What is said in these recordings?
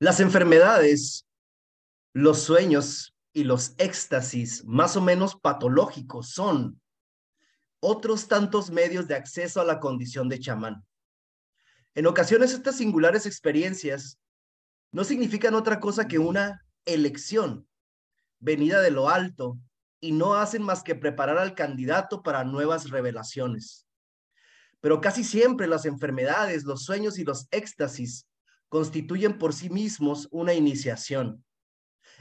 Las enfermedades, los sueños y los éxtasis más o menos patológicos son otros tantos medios de acceso a la condición de chamán. En ocasiones estas singulares experiencias no significan otra cosa que una elección venida de lo alto y no hacen más que preparar al candidato para nuevas revelaciones. Pero casi siempre las enfermedades, los sueños y los éxtasis constituyen por sí mismos una iniciación.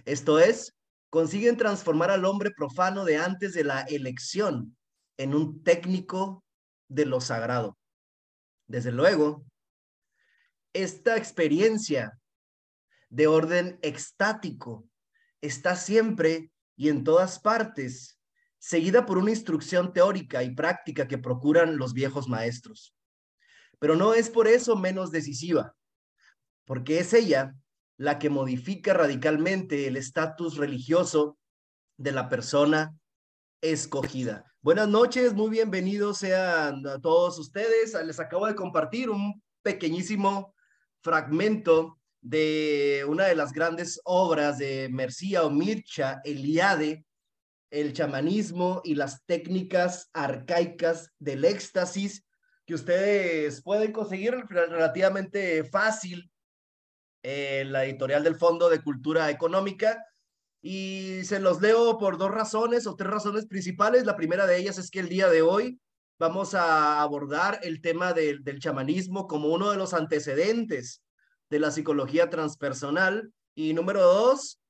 Esto es, consiguen transformar al hombre profano de antes de la elección en un técnico de lo sagrado. Desde luego, esta experiencia de orden extático está siempre y en todas partes, seguida por una instrucción teórica y práctica que procuran los viejos maestros. Pero no es por eso menos decisiva, porque es ella la que modifica radicalmente el estatus religioso de la persona escogida. Buenas noches, muy bienvenidos sean a todos ustedes. Les acabo de compartir un pequeñísimo fragmento de una de las grandes obras de Mercía o Mircha Eliade, el chamanismo y las técnicas arcaicas del éxtasis, que ustedes pueden conseguir relativamente fácil en la editorial del Fondo de Cultura Económica. Y se los leo por dos razones o tres razones principales. La primera de ellas es que el día de hoy vamos a abordar el tema del chamanismo como uno de los antecedentes de la psicología transpersonal. Y número dos,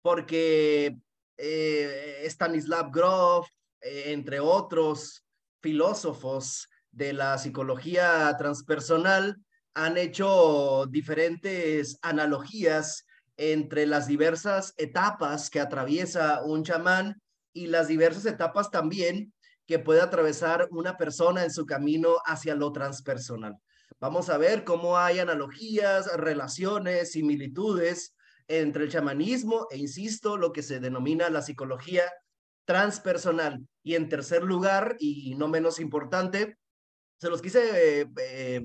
porque eh, Stanislav Grof, eh, entre otros filósofos de la psicología transpersonal, han hecho diferentes analogías entre las diversas etapas que atraviesa un chamán y las diversas etapas también que puede atravesar una persona en su camino hacia lo transpersonal. Vamos a ver cómo hay analogías, relaciones, similitudes entre el chamanismo e, insisto, lo que se denomina la psicología transpersonal. Y en tercer lugar, y no menos importante, se los quise, eh, eh,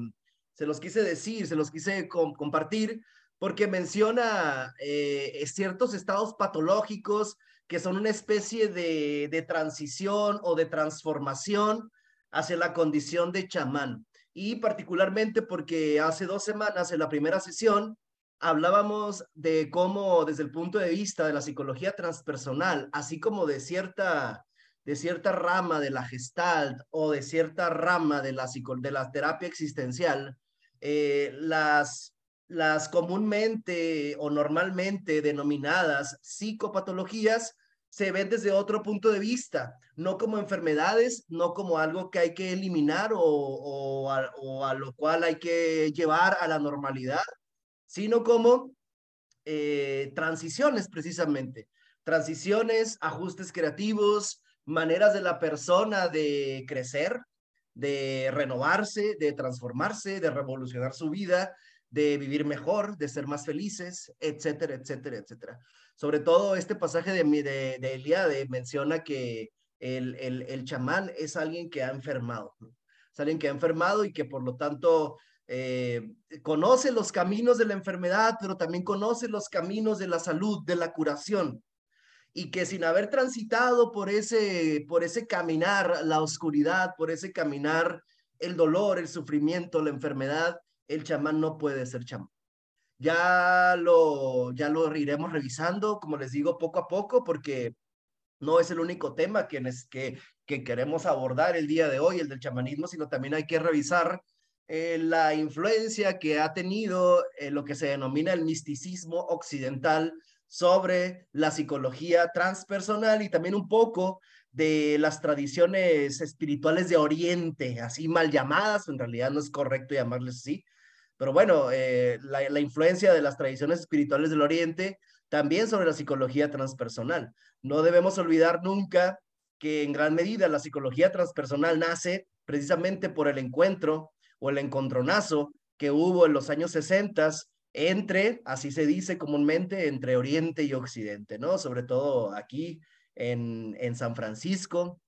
se los quise decir, se los quise compartir, porque menciona eh, ciertos estados patológicos que son una especie de, de transición o de transformación hacia la condición de chamán. Y particularmente porque hace dos semanas en la primera sesión hablábamos de cómo desde el punto de vista de la psicología transpersonal, así como de cierta, de cierta rama de la gestalt o de cierta rama de la, de la terapia existencial, eh, las, las comúnmente o normalmente denominadas psicopatologías se ven desde otro punto de vista, no como enfermedades, no como algo que hay que eliminar o, a, lo cual hay que llevar a la normalidad, sino como eh, transiciones precisamente, transiciones, ajustes creativos, maneras de la persona de crecer, de renovarse, de transformarse, de revolucionar su vida, de vivir mejor, de ser más felices, etcétera, etcétera, etcétera. Sobre todo este pasaje de, de, de Eliade menciona que el, el, el, chamán es alguien que ha enfermado, es alguien que ha enfermado y que por lo tanto eh, conoce los caminos de la enfermedad, pero también conoce los caminos de la salud, de la curación. Y que sin haber transitado por ese, por ese caminar, la oscuridad, por ese caminar, el dolor, el sufrimiento, la enfermedad, el chamán no puede ser chamán. Ya lo, ya lo iremos revisando, como les digo, poco a poco, porque no es el único tema que, que, que queremos abordar el día de hoy, el del chamanismo, sino también hay que revisar eh, la influencia que ha tenido eh, lo que se denomina el misticismo occidental sobre la psicología transpersonal y también un poco de las tradiciones espirituales de Oriente, así mal llamadas, en realidad no es correcto llamarles así, pero bueno, eh, la, influencia de las tradiciones espirituales del Oriente también sobre la psicología transpersonal. No debemos olvidar nunca que en gran medida la psicología transpersonal nace precisamente por el encuentro o el encontronazo que hubo en los años 60 entre, así se dice comúnmente, entre Oriente y Occidente, ¿no? Sobre todo aquí en, en San Francisco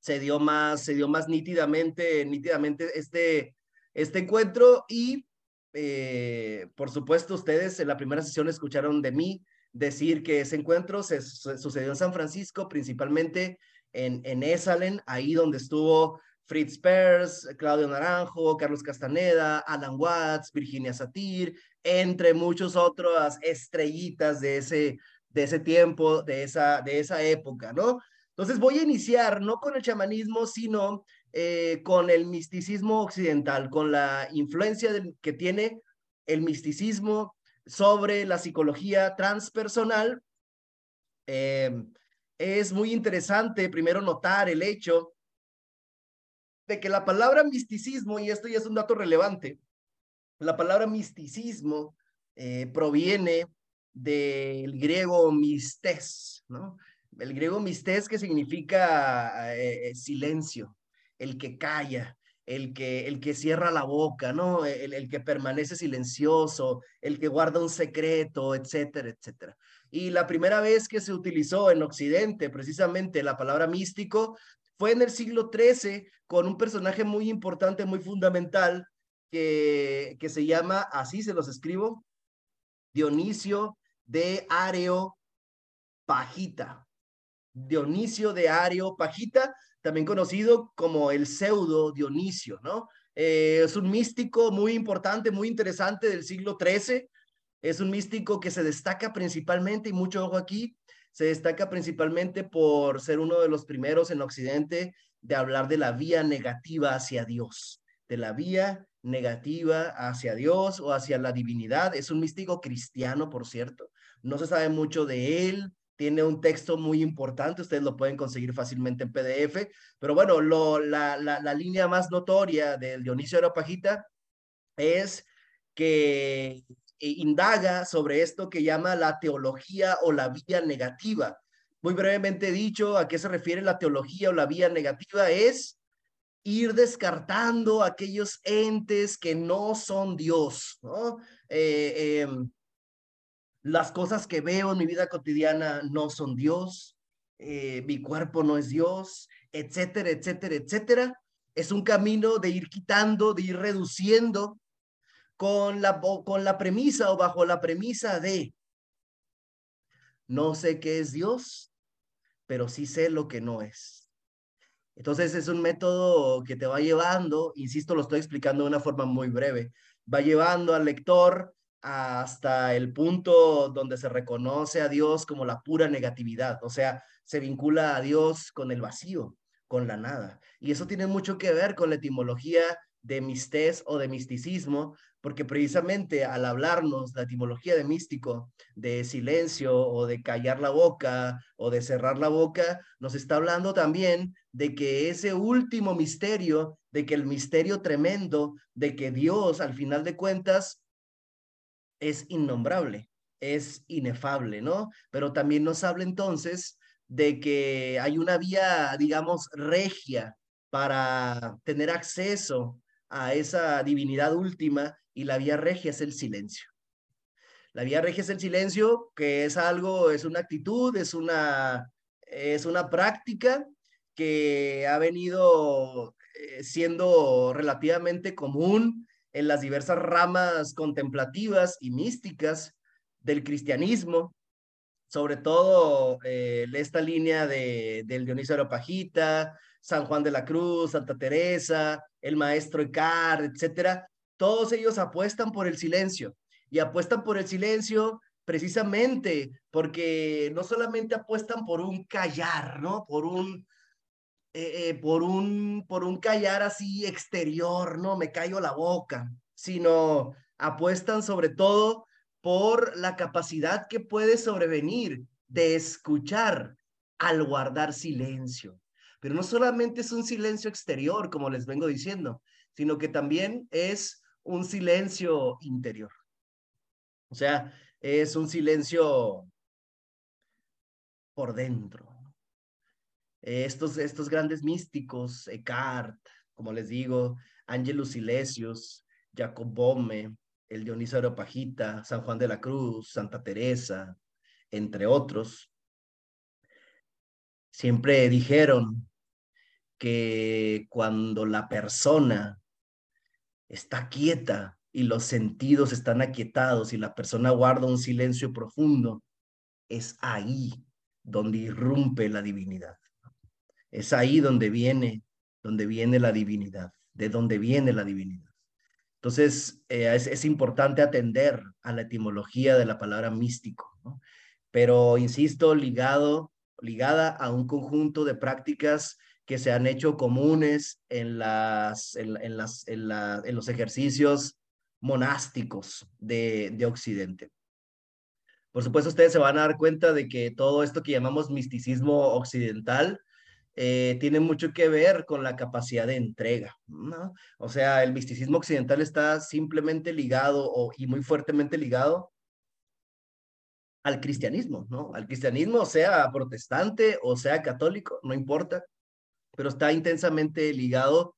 se dio más, se dio más nítidamente, nítidamente este, este encuentro y eh, por supuesto, ustedes en la primera sesión escucharon de mí decir que ese encuentro se, sucedió en San Francisco, principalmente en, en Esalen, ahí donde estuvo Fritz Perls, Claudio Naranjo, Carlos Castaneda, Alan Watts, Virginia Satir, entre muchos otros estrellitas de ese, de ese tiempo, de esa, de esa época, ¿no? Entonces voy a iniciar no con el chamanismo, sino eh, con el misticismo occidental, con la influencia que tiene el misticismo sobre la psicología transpersonal. Eh, es muy interesante primero notar el hecho de que la palabra misticismo, y esto ya es un dato relevante, la palabra misticismo eh, proviene del griego mistés, ¿no? El griego mistés que significa eh, silencio, el que calla, el que, el que cierra la boca, ¿no? El, el, que permanece silencioso, el que guarda un secreto, etcétera, etcétera. Y la primera vez que se utilizó en Occidente precisamente la palabra místico fue en el siglo XIII con un personaje muy importante, muy fundamental, que, se llama, así se los escribo, Dionisio de Areopagita. Dionisio de Areopagita, también conocido como el pseudo Dionisio, ¿no? Eh, es un místico muy importante, muy interesante del siglo XIII. Es un místico que se destaca principalmente, y mucho ojo aquí, se destaca principalmente por ser uno de los primeros en Occidente de hablar de la vía negativa hacia Dios, de la vía negativa hacia Dios o hacia la divinidad. Es un místico cristiano, por cierto. No se sabe mucho de él. Tiene un texto muy importante, ustedes lo pueden conseguir fácilmente en PDF, pero bueno, la, línea más notoria del Dionisio Areopagita es que indaga sobre esto que llama la teología o la vía negativa. Muy brevemente dicho, ¿a qué se refiere la teología o la vía negativa? Es ir descartando aquellos entes que no son Dios. Eh, em, las cosas que veo en mi vida cotidiana no son Dios, eh, mi cuerpo no es Dios, etcétera, etcétera, etcétera. Es un camino de ir quitando, de ir reduciendo con la, con la premisa o bajo la premisa de no sé qué es Dios, pero sí sé lo que no es. Entonces es un método que te va llevando, insisto, lo estoy explicando de una forma muy breve, va llevando al lector hasta el punto donde se reconoce a Dios como la pura negatividad, o sea, se vincula a Dios con el vacío, con la nada. Y eso tiene mucho que ver con la etimología de mistés o de misticismo, porque precisamente al hablarnos la etimología de místico, de silencio o de callar la boca o de cerrar la boca, nos está hablando también de que ese último misterio, de que el misterio tremendo, de que Dios al final de cuentas es innombrable, es inefable, ¿no? Pero también nos habla entonces de que hay una vía, digamos, regia para tener acceso a esa divinidad última y la vía regia es el silencio. La vía regia es el silencio, que es algo, es una actitud, es una, es una práctica que ha venido eh, siendo relativamente común en las diversas ramas contemplativas y místicas del cristianismo, sobre todo eh, esta línea de, del Dionisio Areopagita, San Juan de la Cruz, Santa Teresa, el maestro Eckhart, etcétera, todos ellos apuestan por el silencio y apuestan por el silencio precisamente porque no solamente apuestan por un callar, ¿no? Por un, eh, eh, por un, por un callar así exterior, ¿no? Me callo la boca, sino apuestan sobre todo por la capacidad que puede sobrevenir de escuchar al guardar silencio. Pero no solamente es un silencio exterior, como les vengo diciendo, sino que también es un silencio interior. O sea, es un silencio por dentro. Estos, estos grandes místicos, Eckhart, como les digo, Angelus Silesius, Jacob Bome, el Dionisio Areopagita, San Juan de la Cruz, Santa Teresa, entre otros, siempre dijeron que cuando la persona está quieta y los sentidos están aquietados y la persona guarda un silencio profundo, es ahí donde irrumpe la divinidad. Es ahí donde viene, donde viene la divinidad, de donde viene la divinidad. Entonces, eh, es, importante atender a la etimología de la palabra místico, pero insisto, ligado, ligada a un conjunto de prácticas que se han hecho comunes en, las, en, las, en, los ejercicios monásticos de, de Occidente. Por supuesto, ustedes se van a dar cuenta de que todo esto que llamamos misticismo occidental eh, tiene mucho que ver con la capacidad de entrega, ¿no? O sea, el misticismo occidental está simplemente ligado o, y muy fuertemente ligado al cristianismo, ¿no? Al cristianismo, sea protestante o sea católico, no importa, pero está intensamente ligado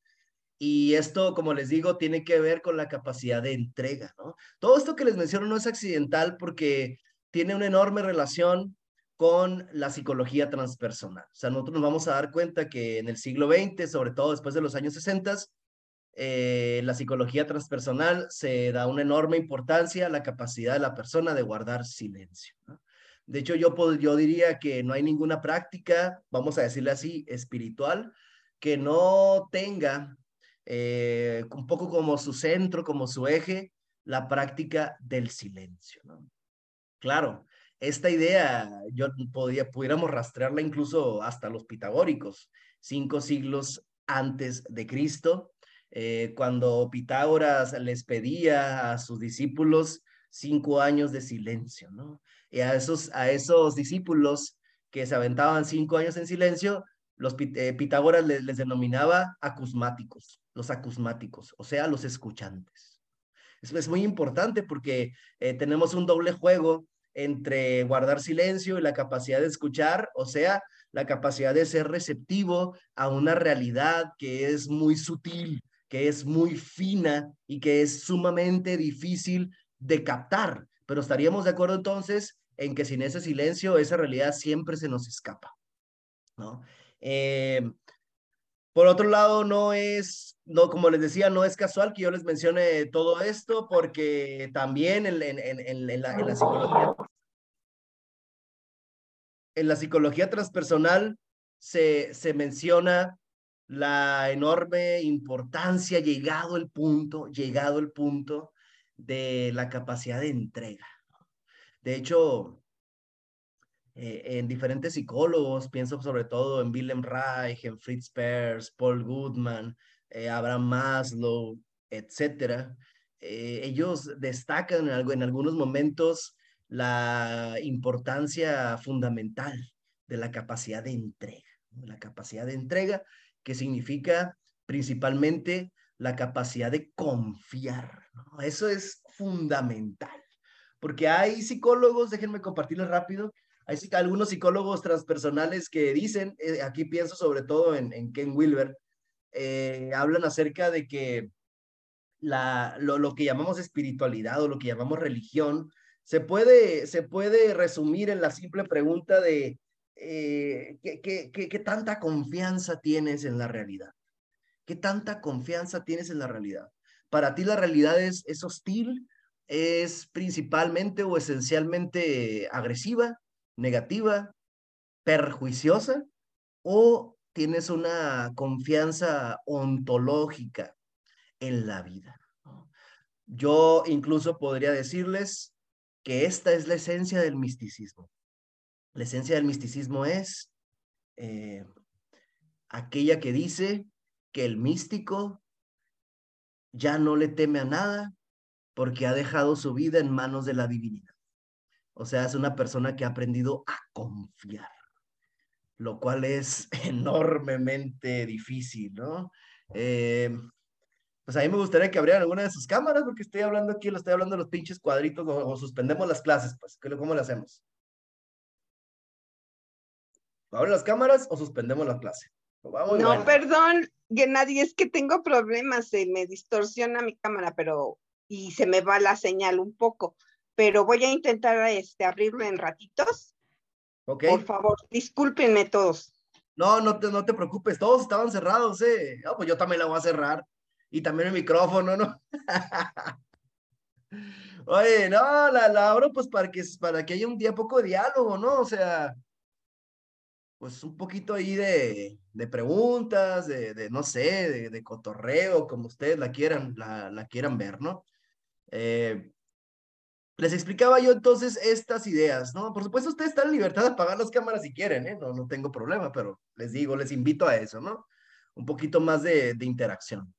y esto, como les digo, tiene que ver con la capacidad de entrega, ¿no? Todo esto que les menciono no es accidental porque tiene una enorme relación con la psicología transpersonal. O sea, nosotros nos vamos a dar cuenta que en el siglo XX, sobre todo después de los años 60, eh, la psicología transpersonal se da una enorme importancia a la capacidad de la persona de guardar silencio. De hecho, yo, yo diría que no hay ninguna práctica, vamos a decirle así, espiritual, que no tenga eh, un poco como su centro, como su eje, la práctica del silencio. Claro, esta idea, yo podía, pudiéramos rastrearla incluso hasta los pitagóricos, cinco siglos antes de Cristo, eh, cuando Pitágoras les pedía a sus discípulos cinco años de silencio, ¿no? Y a esos, a esos discípulos que se aventaban cinco años en silencio, los eh, Pitágoras les, denominaba acusmáticos, los acusmáticos, o sea, los escuchantes. Es muy importante porque eh, tenemos un doble juego entre guardar silencio y la capacidad de escuchar, o sea, la capacidad de ser receptivo a una realidad que es muy sutil, que es muy fina y que es sumamente difícil de captar. Pero estaríamos de acuerdo entonces en que sin ese silencio, esa realidad siempre se nos escapa. ¿no? Eh, por otro lado, no es, no, como les decía, no es casual que yo les mencione todo esto, porque también en, en, en, en la, psicología, en la psicología transpersonal se, se menciona la enorme importancia, llegado el punto, llegado el punto de la capacidad de entrega. De hecho, eh, en diferentes psicólogos, pienso sobre todo en Willem Reich, en Fritz Perls, Paul Goodman, eh, Abraham Maslow, etcétera. Eh, ellos destacan en, algo, en algunos momentos la importancia fundamental de la capacidad de entrega, la capacidad de entrega que significa principalmente la capacidad de confiar. Eso es fundamental, porque hay psicólogos, déjenme compartirles rápido, hay algunos psicólogos transpersonales que dicen, eh, aquí pienso sobre todo en, Ken Wilber, eh, hablan acerca de que la, lo, que llamamos espiritualidad o lo que llamamos religión se puede, se puede resumir en la simple pregunta de eh, ¿qué, qué, qué, tanta confianza tienes en la realidad? ¿Qué tanta confianza tienes en la realidad? Para ti la realidad es, es hostil, es principalmente o esencialmente agresiva, negativa, perjuiciosa o tienes una confianza ontológica en la vida. Yo incluso podría decirles que esta es la esencia del misticismo. La esencia del misticismo es eh, aquella que dice que el místico ya no le teme a nada porque ha dejado su vida en manos de la divinidad. O sea, es una persona que ha aprendido a confiar, lo cual es enormemente difícil, ¿no? Eh, pues a mí me gustaría que abrieran alguna de sus cámaras, porque estoy hablando aquí, lo estoy hablando de los pinches cuadritos, o, suspendemos las clases, pues, ¿cómo lo hacemos? ¿Abren las cámaras o suspendemos la clase? No, perdón, Gennady, es que tengo problemas, se me distorsiona mi cámara, pero y se me va la señal un poco pero voy a intentar este, abrirlo en ratitos. Ok. Por favor, discúlpenme todos. No, no te, no te preocupes, todos estaban cerrados, ¿eh? pues yo también la voy a cerrar. Y también el micrófono, ¿no? Oye, no, la, la abro pues para que, para que haya un día poco de diálogo, ¿no? O sea, pues un poquito ahí de, de preguntas, de, de, no sé, de, de, cotorreo, como ustedes la quieran, la, quieran ver, ¿no? Eh, les explicaba yo entonces estas ideas, ¿no? Por supuesto, ustedes están en libertad de apagar las cámaras si quieren, ¿eh? No, no tengo problema, pero les digo, les invito a eso, ¿no? Un poquito más de, de interacción.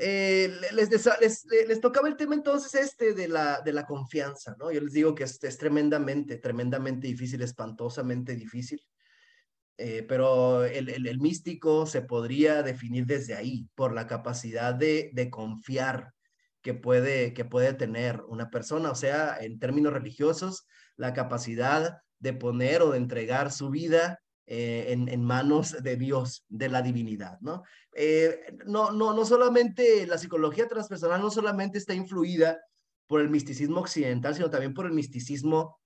Eh, les, tocaba el tema entonces este de la, de la confianza, ¿no? Yo les digo que es, es tremendamente, tremendamente difícil, espantosamente difícil, eh, pero el, el, el, místico se podría definir desde ahí, por la capacidad de, de confiar que puede, que puede tener una persona, o sea, en términos religiosos, la capacidad de poner o de entregar su vida eh, en, manos de Dios, de la divinidad, ¿no? Eh, no, no, no solamente la psicología transpersonal no solamente está influida por el misticismo occidental, sino también por el misticismo,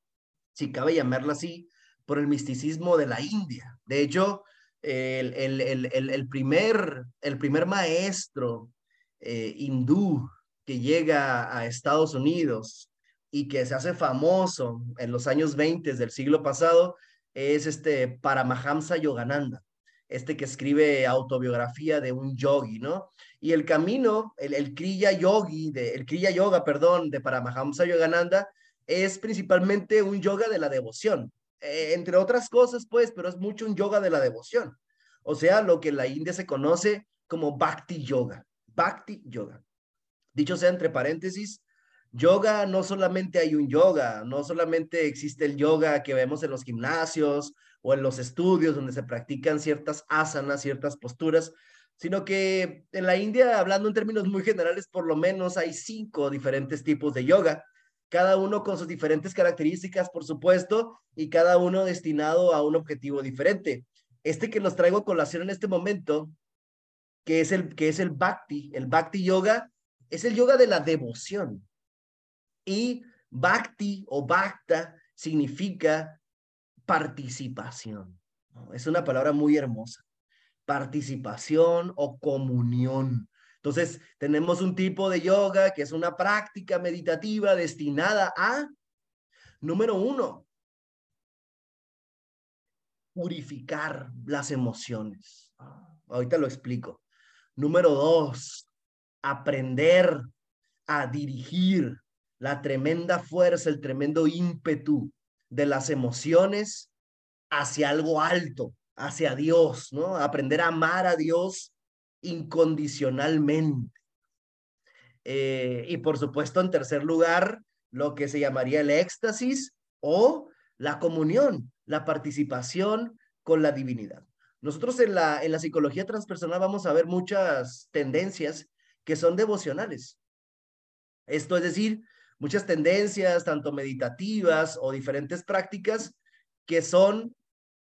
si cabe llamarlo así, por el misticismo de la India. De hecho, el, el, el, el primer, el primer maestro eh, hindú que llega a Estados Unidos y que se hace famoso en los años 20 del siglo pasado es este Paramahamsa Yogananda, este que escribe autobiografía de un yogi, ¿no? Y el camino, el, el Kriya Yogi, de, el Kriya Yoga, perdón, de Paramahamsa Yogananda, es principalmente un yoga de la devoción, eh, entre otras cosas, pues, pero es mucho un yoga de la devoción. O sea, lo que en la India se conoce como Bhakti Yoga. Bhakti Yoga. Dicho sea entre paréntesis, Yoga, no solamente hay un yoga, no solamente existe el yoga que vemos en los gimnasios o en los estudios donde se practican ciertas asanas, ciertas posturas, sino que en la India, hablando en términos muy generales, por lo menos hay cinco diferentes tipos de yoga, cada uno con sus diferentes características, por supuesto, y cada uno destinado a un objetivo diferente. Este que los traigo a colación en este momento, que es el, que es el Bhakti, el Bhakti Yoga, es el yoga de la devoción. Y bhakti o bhakta significa participación. Es una palabra muy hermosa. Participación o comunión. Entonces, tenemos un tipo de yoga que es una práctica meditativa destinada a, número uno, purificar las emociones. Ahorita lo explico. Número dos, aprender a dirigir la tremenda fuerza, el tremendo ímpetu de las emociones hacia algo alto, hacia Dios, ¿no? Aprender a amar a Dios incondicionalmente. Eh, y por supuesto, en tercer lugar, lo que se llamaría el éxtasis o la comunión, la participación con la divinidad. Nosotros en la, en la psicología transpersonal vamos a ver muchas tendencias que son devocionales. Esto es decir, muchas tendencias, tanto meditativas o diferentes prácticas, que son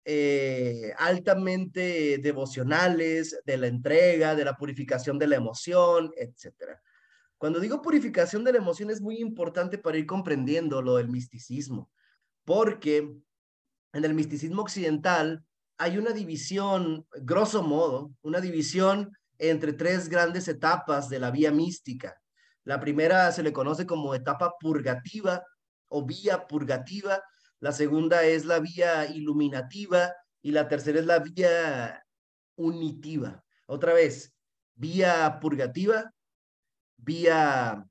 eh, altamente devocionales, de la entrega, de la purificación de la emoción, etcétera. Cuando digo purificación de la emoción es muy importante para ir comprendiendo lo del misticismo, porque en el misticismo occidental hay una división, grosso modo, una división entre tres grandes etapas de la vía mística. La primera se le conoce como etapa purgativa o vía purgativa, la segunda es la vía iluminativa y la tercera es la vía unitiva. Otra vez, vía purgativa, vía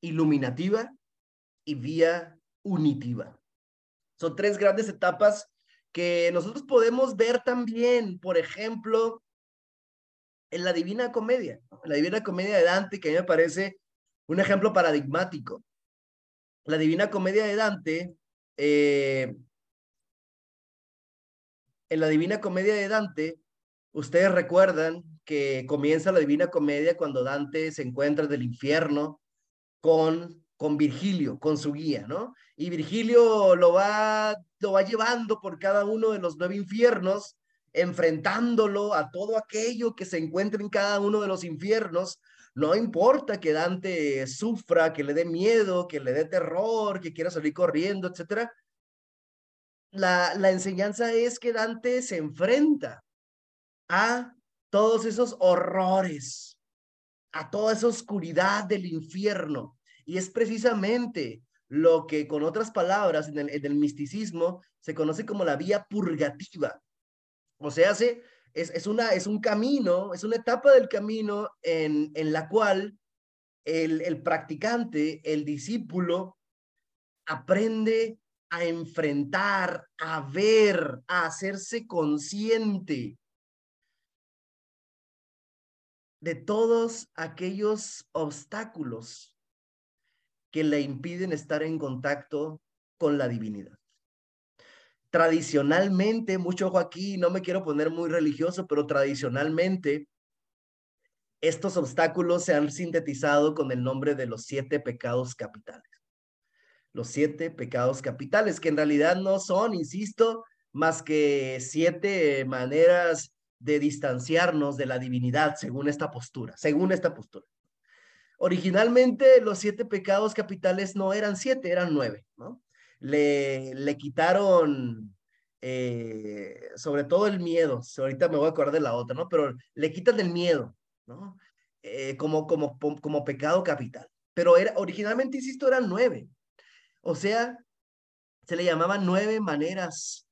iluminativa y vía unitiva. Son tres grandes etapas que nosotros podemos ver también, por ejemplo, en la Divina Comedia, la Divina Comedia de Dante, que a mí me parece un ejemplo paradigmático. La Divina Comedia de Dante, eh, en la Divina Comedia de Dante, ustedes recuerdan que comienza la Divina Comedia cuando Dante se encuentra del infierno con, con Virgilio, con su guía, ¿no? Y Virgilio lo va, lo va llevando por cada uno de los nueve infiernos enfrentándolo a todo aquello que se encuentra en cada uno de los infiernos. No importa que Dante sufra, que le dé miedo, que le dé terror, que quiera salir corriendo, etcétera. La, la enseñanza es que Dante se enfrenta a todos esos horrores, a toda esa oscuridad del infierno Y es precisamente lo que con otras palabras en el, misticismo se conoce como la vía purgativa. O sea, es, es, una, es un camino, es una etapa del camino en, en la cual el, el practicante, el discípulo, aprende a enfrentar, a ver, a hacerse consciente de todos aquellos obstáculos que le impiden estar en contacto con la divinidad. Tradicionalmente, mucho ojo aquí, no me quiero poner muy religioso, pero tradicionalmente estos obstáculos se han sintetizado con el nombre de los siete pecados capitales los siete pecados capitales, que en realidad no son, insisto, más que siete maneras de distanciarnos de la divinidad según esta postura, según esta postura. Originalmente los siete pecados capitales no eran siete, eran nueve, ¿no? Le, le quitaron eh, sobre todo el miedo, ahorita me voy a acordar de la otra, ¿no? Pero le quitan el miedo, ¿no? Eh, como, como, como pecado capital. Pero era, originalmente, insisto, eran nueve. O sea, se le llamaban nueve maneras,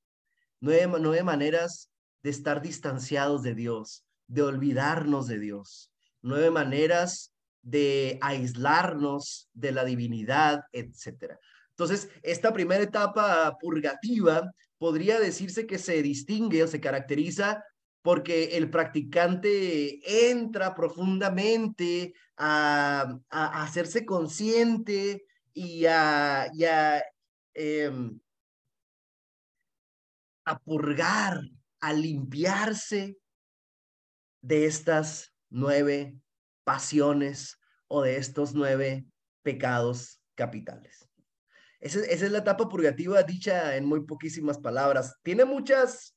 nueve, nueve maneras de estar distanciados de Dios, de olvidarnos de Dios, nueve maneras de aislarnos de la divinidad, etc. Entonces, esta primera etapa purgativa podría decirse que se distingue o se caracteriza porque el practicante entra profundamente a, hacerse consciente y a, em, a, purgar, a limpiarse de estas nueve pasiones o de estos nueve pecados capitales. Esa, es la etapa purgativa dicha en muy poquísimas palabras. Tiene muchas,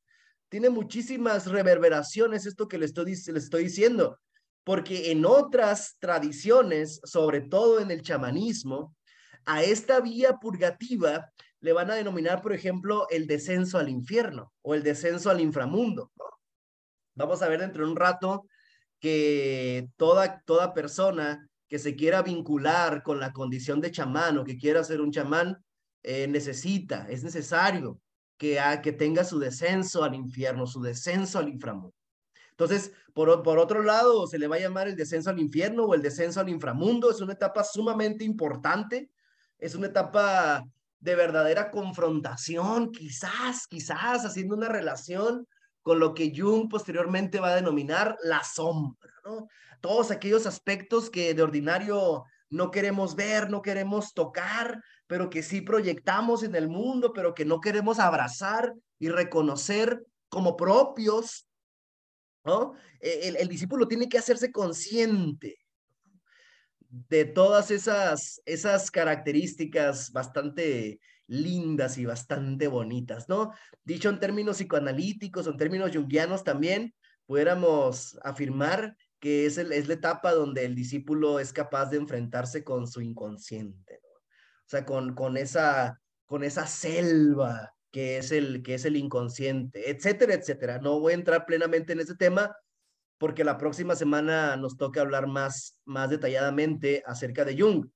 tiene muchísimas reverberaciones esto que le estoy, le estoy diciendo, porque en otras tradiciones, sobre todo en el chamanismo, a esta vía purgativa le van a denominar, por ejemplo, el descenso al infierno o el descenso al inframundo. Vamos a ver dentro de un rato que toda, toda persona que se quiera vincular con la condición de chamán o que quiera ser un chamán, eh, necesita, es necesario que, que tenga su descenso al infierno, su descenso al inframundo. Entonces, por, por otro lado, se le va a llamar el descenso al infierno o el descenso al inframundo. Es una etapa sumamente importante es una etapa de verdadera confrontación, quizás, quizás haciendo una relación con lo que Jung posteriormente va a denominar la sombra, ¿no? Todos aquellos aspectos que de ordinario no queremos ver, no queremos tocar, pero que sí proyectamos en el mundo, pero que no queremos abrazar y reconocer como propios, ¿no? E, el, discípulo tiene que hacerse consciente de todas esas, esas características bastante lindas y bastante bonitas, ¿no? Dicho en términos psicoanalíticos en términos junguianos también, pudiéramos afirmar que es, el, es la etapa donde el discípulo es capaz de enfrentarse con su inconsciente. O sea, con, con, esa, con esa selva que es, el, que es el inconsciente, etcétera, etcétera. No voy a entrar plenamente en ese tema, porque la próxima semana nos toca hablar más, más detalladamente acerca de Jung.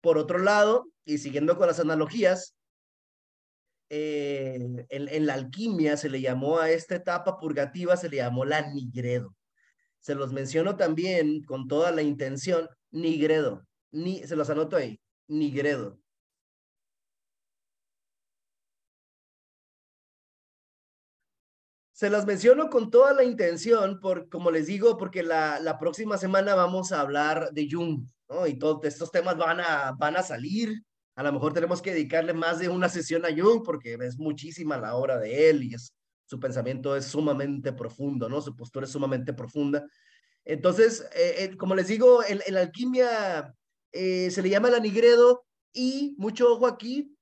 Por otro lado, y siguiendo con las analogías, eh, en, la alquimia se le llamó a esta etapa purgativa, se le llamó la nigredo. Se los menciono también con toda la intención, nigredo, ni, se los anoto ahí, nigredo. Se las menciono con toda la intención, por, como les digo, porque la, la próxima semana vamos a hablar de Jung, ¿no? Y todos estos temas van a, van a salir. A lo mejor tenemos que dedicarle más de una sesión a Jung porque es muchísima la obra de él y su pensamiento es sumamente profundo, ¿no? Su postura es sumamente profunda. Entonces, eh, eh, como les digo, en, la alquimia eh, se le llama la nigredo y, mucho ojo aquí,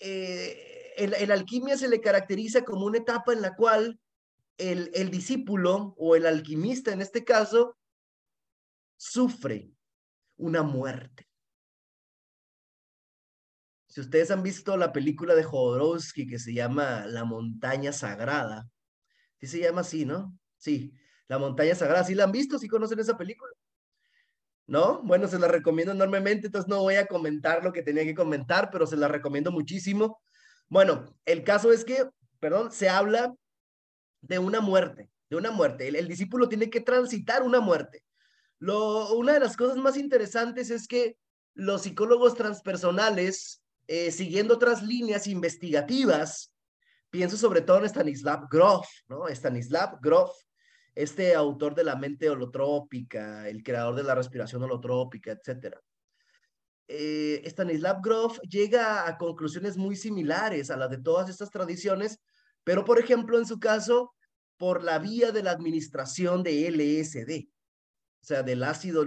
eh, el, alquimia se le caracteriza como una etapa en la cual el, el discípulo o el alquimista en este caso sufre una muerte. Si ustedes han visto la película de Jodorowsky que se llama La montaña sagrada, sí se llama así, ¿no? Sí, La montaña sagrada, ¿sí la han visto? ¿Sí conocen esa película? ¿no? Bueno, se la recomiendo enormemente, entonces no voy a comentar lo que tenía que comentar, pero se la recomiendo muchísimo. Bueno, el caso es que, perdón, se habla de una muerte, de una muerte. El, discípulo tiene que transitar una muerte. Lo, una de las cosas más interesantes es que los psicólogos transpersonales, eh, siguiendo otras líneas investigativas, pienso sobre todo en Stanislav Grof, ¿no? Stanislav Grof, este autor de la mente holotrópica, el creador de la respiración holotrópica, etc. Eh, Stanislav Grof llega a conclusiones muy similares a las de todas estas tradiciones, pero por ejemplo, en su caso, por la vía de la administración de LSD, o sea, del ácido,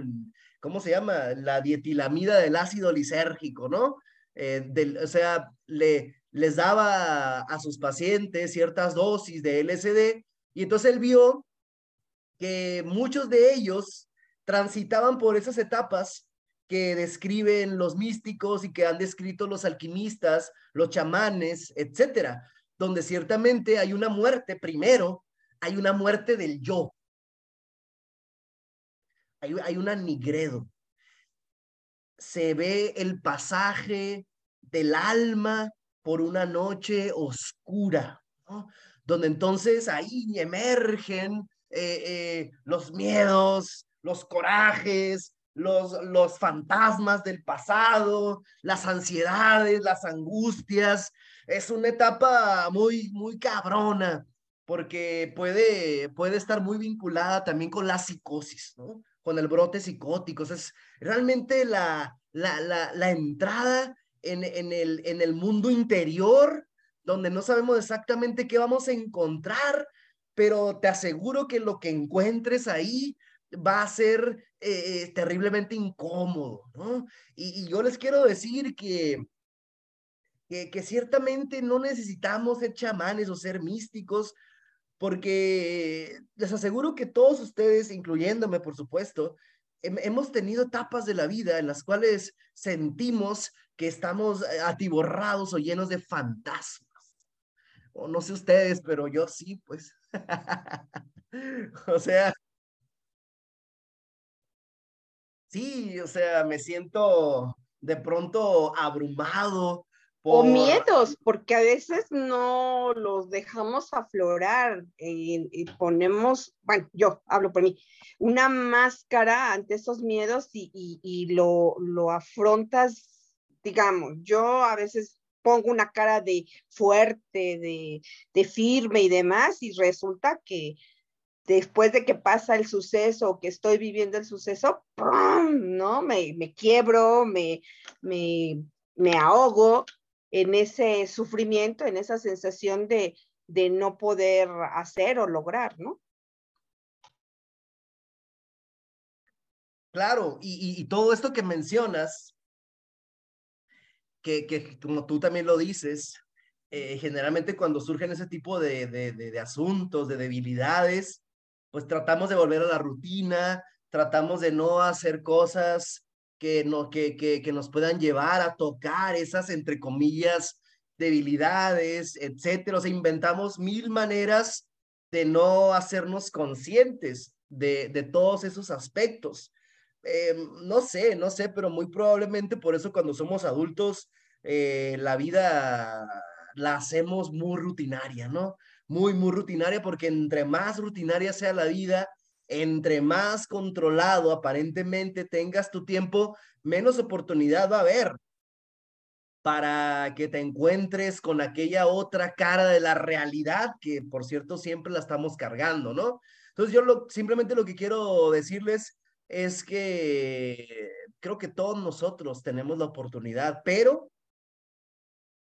¿cómo se llama? La dietilamida del ácido lisérgico, ¿no? Eh, o sea, le, les daba a sus pacientes ciertas dosis de LSD y entonces él vio que muchos de ellos transitaban por esas etapas que describen los místicos y que han descrito los alquimistas, los chamanes, etcétera, donde ciertamente hay una muerte primero, hay una muerte del yo, hay, hay un anigredo, se ve el pasaje del alma por una noche oscura, donde entonces ahí emergen eh, eh, los miedos, los corajes, los, los fantasmas del pasado, las ansiedades, las angustias. Es una etapa muy, muy cabrona, porque puede, puede estar muy vinculada también con la psicosis. Con el brote psicótico. es realmente la, la, la entrada en, el, mundo interior, donde no sabemos exactamente qué vamos a encontrar, pero te aseguro que lo que encuentres ahí va a ser eh, terriblemente incómodo, ¿no? Y, yo les quiero decir que, que, que, ciertamente no necesitamos ser chamanes o ser místicos, porque les aseguro que todos ustedes, incluyéndome, por supuesto, hemos tenido etapas de la vida en las cuales sentimos que estamos eh, atiborrados o llenos de fantasmas. O no sé ustedes, pero yo sí, pues. o sea, sí, o sea, me siento de pronto abrumado. O miedos, porque a veces no los dejamos aflorar y, ponemos, bueno, yo hablo por mí, una máscara ante esos miedos y, y lo, lo afrontas, digamos, yo a veces pongo una cara de fuerte, de, firme y demás, y resulta que después de que pasa el suceso o que estoy viviendo el suceso, ¿no? Me, me quiebro, me, me, me, ahogo en ese sufrimiento, en esa sensación de, de no poder hacer o lograr, ¿no? Claro, y, todo esto que mencionas que, como tú también lo dices, eh, generalmente cuando surgen ese tipo de, de, asuntos, de debilidades, pues tratamos de volver a la rutina, tratamos de no hacer cosas que, no, que, que, que nos puedan llevar a tocar esas, entre comillas, debilidades, etcétera. O sea, inventamos mil maneras de no hacernos conscientes de, de todos esos aspectos. Eh, no sé, no sé, pero muy probablemente por eso cuando somos adultos, eh, la vida la hacemos muy rutinaria, ¿no? Muy, muy rutinaria, porque entre más rutinaria sea la vida, entre más controlado aparentemente tengas tu tiempo, menos oportunidad va a haber para que te encuentres con aquella otra cara de la realidad que, por cierto, siempre la estamos cargando, ¿no? Entonces yo simplemente lo que quiero decirles es que creo que todos nosotros tenemos la oportunidad, pero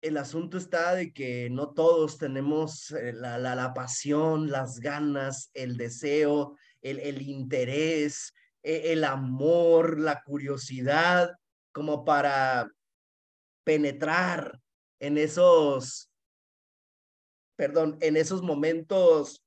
el asunto está de que no todos tenemos eh, la, la pasión, las ganas, el deseo, el, el interés, e, el amor, la curiosidad, como para penetrar en esos, perdón, en esos momentos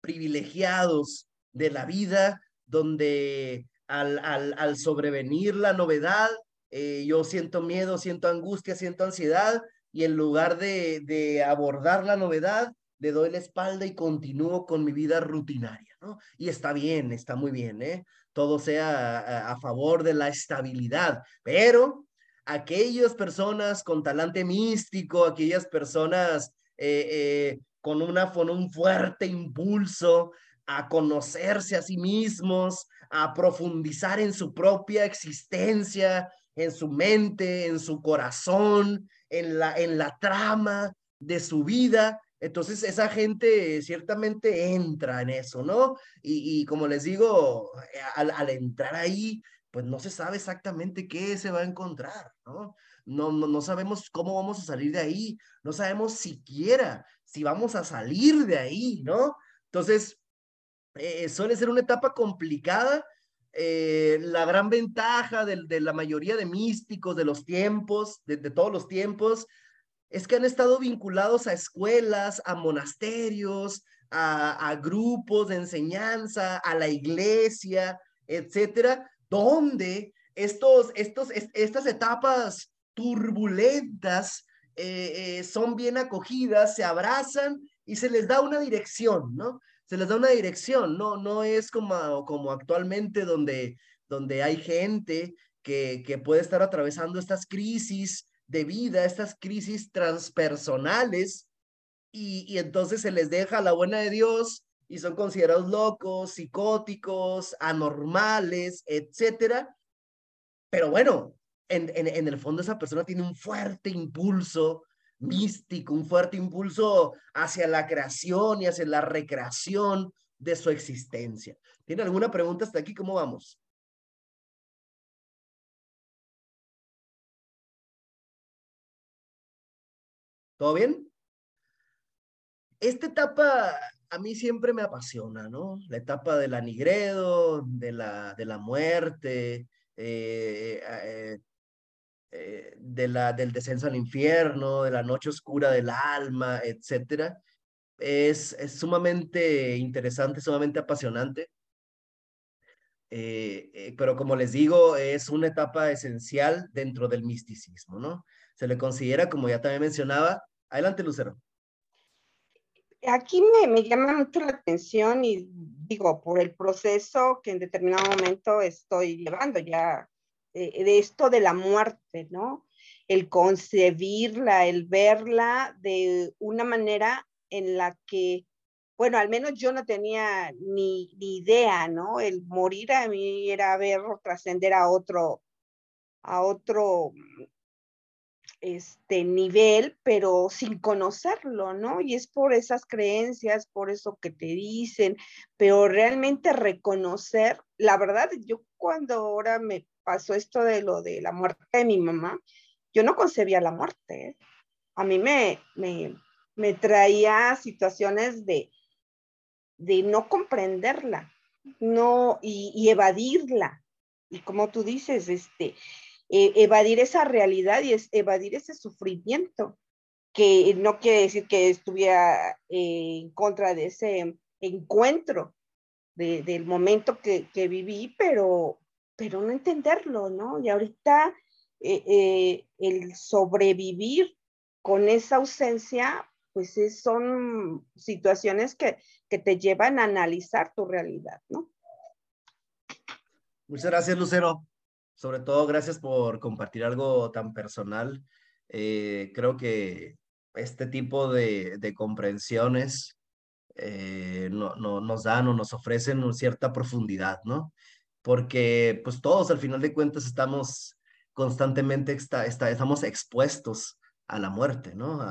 privilegiados de la vida donde al, al, al sobrevenir la novedad, eh, yo siento miedo, siento angustia, siento ansiedad y en lugar de, de abordar la novedad, le doy la espalda y continúo con mi vida rutinaria, ¿no? Y está bien, está muy bien, ¿eh? todo sea a, favor de la estabilidad, pero aquellas personas con talante místico, aquellas personas eh, eh, con, una, con un fuerte impulso a conocerse a sí mismos, a profundizar en su propia existencia, en su mente, en su corazón, en la, en la trama de su vida. Entonces esa gente ciertamente entra en eso, ¿no? Y, como les digo, al, al, entrar ahí, pues no se sabe exactamente qué se va a encontrar, ¿no? No, no, no sabemos cómo vamos a salir de ahí, no sabemos siquiera si vamos a salir de ahí, ¿no? Entonces, eh, suele ser una etapa complicada. Eh, la gran ventaja de, la mayoría de místicos de los tiempos, de, todos los tiempos, es que han estado vinculados a escuelas, a monasterios, a, grupos de enseñanza, a la iglesia, etcétera, donde estos, estos, estas etapas turbulentas eh, son bien acogidas, se abrazan y se les da una dirección, ¿no? se les da una dirección, no, no es como, como actualmente donde, donde hay gente que, que puede estar atravesando estas crisis de vida, estas crisis transpersonales, y, entonces se les deja la buena de Dios y son considerados locos, psicóticos, anormales, etcétera. Pero bueno, en, en, en, el fondo esa persona tiene un fuerte impulso místico, un fuerte impulso hacia la creación y hacia la recreación de su existencia. ¿Tiene alguna pregunta hasta aquí? ¿Cómo vamos? ¿Todo bien? Esta etapa a mí siempre me apasiona, ¿no? La etapa del anigredo, de la, de la muerte, eh, eh, eh, de la, del descenso al infierno, de la noche oscura del alma, etcétera, es, sumamente interesante, sumamente apasionante. Pero como les digo, es una etapa esencial dentro del misticismo, ¿no? Se le considera, como ya también mencionaba, adelante Lucero. Aquí me, me llama mucho la atención y digo, por el proceso que en determinado momento estoy llevando, ya eh, de esto de la muerte, ¿no? El concebirla, el verla de una manera en la que, bueno, al menos yo no tenía ni, idea, ¿no? El morir a mí era ver trascender a otro, a otro este nivel, pero sin conocerlo, ¿no? Y es por esas creencias, por eso que te dicen, pero realmente reconocer, la verdad, yo cuando ahora me pasó esto de lo de la muerte de mi mamá, yo no concebía la muerte. ¿eh? A mí me, me, traía situaciones de, de no comprenderla, no, y, evadirla. Y como tú dices, este, e, evadir esa realidad y es, evadir ese sufrimiento, que no quiere decir que estuviera eh, en contra de ese encuentro del momento que, viví, pero, pero no entenderlo, ¿no? Y ahorita eh, eh, el sobrevivir con esa ausencia, pues son situaciones que, que te llevan a analizar tu realidad, ¿no? Muchas gracias, Lucero. Sobre todo, gracias por compartir algo tan personal. Eh, creo que este tipo de, de comprensiones no, no, nos dan o nos ofrecen cierta profundidad, ¿no? porque pues todos al final de cuentas estamos constantemente, estamos expuestos a la muerte, ¿no?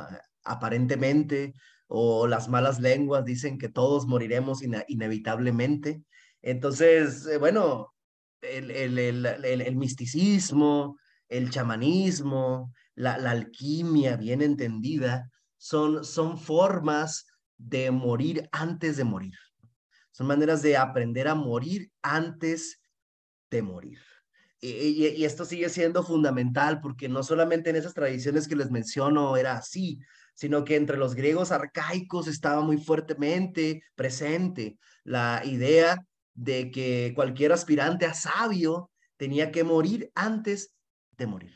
aparentemente, o las malas lenguas dicen que todos moriremos inevitablemente. Entonces, eh, bueno, el, el, el, misticismo, el chamanismo, la, la, alquimia bien entendida, son, son formas de morir antes de morir. Son maneras de aprender a morir antes de morir. Y, esto sigue siendo fundamental porque no solamente en esas tradiciones que les menciono era así, sino que entre los griegos arcaicos estaba muy fuertemente presente la idea de que cualquier aspirante a sabio tenía que morir antes de morir.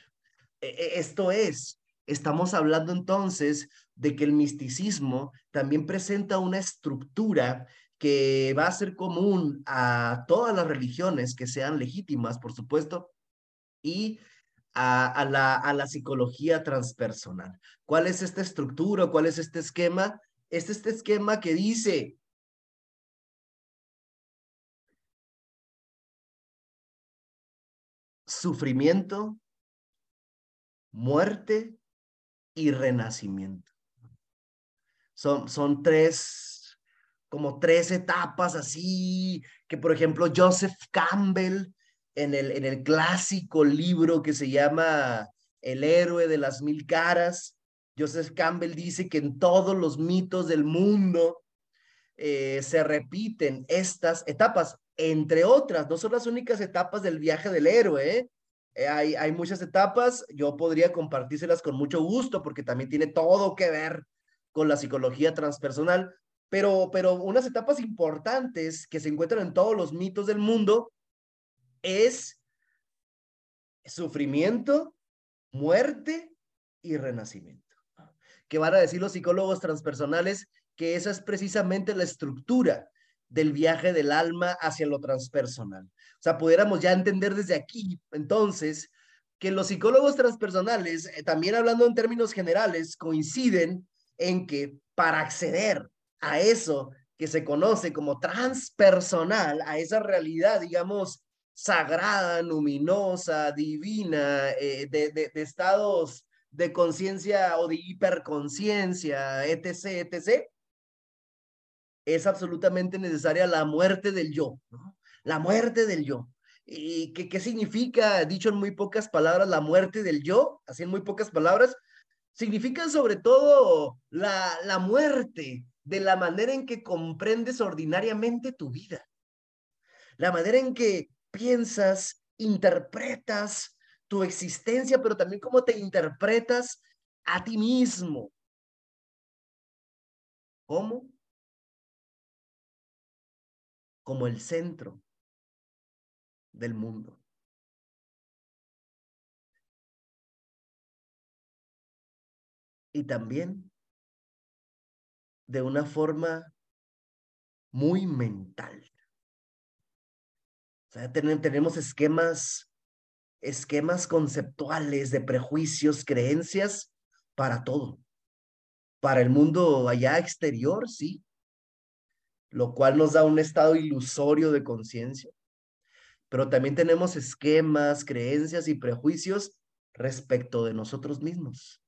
E, e, esto es, estamos hablando entonces de que el misticismo también presenta una estructura que va a ser común a todas las religiones que sean legítimas, por supuesto, y a, la, a la psicología transpersonal. ¿Cuál es esta estructura? ¿Cuál es este esquema? Es este esquema que dice, sufrimiento, muerte y renacimiento. Son, son tres, como tres etapas así, que por ejemplo Joseph Campbell en el, en el clásico libro que se llama El héroe de las mil caras, Joseph Campbell dice que en todos los mitos del mundo eh, se repiten estas etapas, entre otras, no son las únicas etapas del viaje del héroe, ¿eh? Eh, hay, hay muchas etapas, yo podría compartírselas con mucho gusto porque también tiene todo que ver con la psicología transpersonal, pero, pero unas etapas importantes que se encuentran en todos los mitos del mundo es sufrimiento, muerte y renacimiento. Que van a decir los psicólogos transpersonales que esa es precisamente la estructura del viaje del alma hacia lo transpersonal. O sea, pudiéramos ya entender desde aquí, entonces, que los psicólogos transpersonales, eh, también hablando en términos generales, coinciden en que para acceder a eso que se conoce como transpersonal, a esa realidad, digamos, sagrada, luminosa, divina, eh, de, de, de estados de conciencia o de hiperconciencia, etc., etc., es absolutamente necesaria la muerte del yo. La muerte del yo. ¿Y qué, qué significa, dicho en muy pocas palabras, la muerte del yo? Así en muy pocas palabras, significa sobre todo la, la muerte de la manera en que comprendes ordinariamente tu vida. La manera en que piensas, interpretas tu existencia, pero también cómo te interpretas a ti mismo. ¿Cómo? Como el centro del mundo. Y también de una forma muy mental. O sea, tenemos esquemas, esquemas conceptuales de prejuicios, creencias para todo. Para el mundo allá exterior, sí lo cual nos da un estado ilusorio de conciencia. Pero también tenemos esquemas, creencias y prejuicios respecto de nosotros mismos,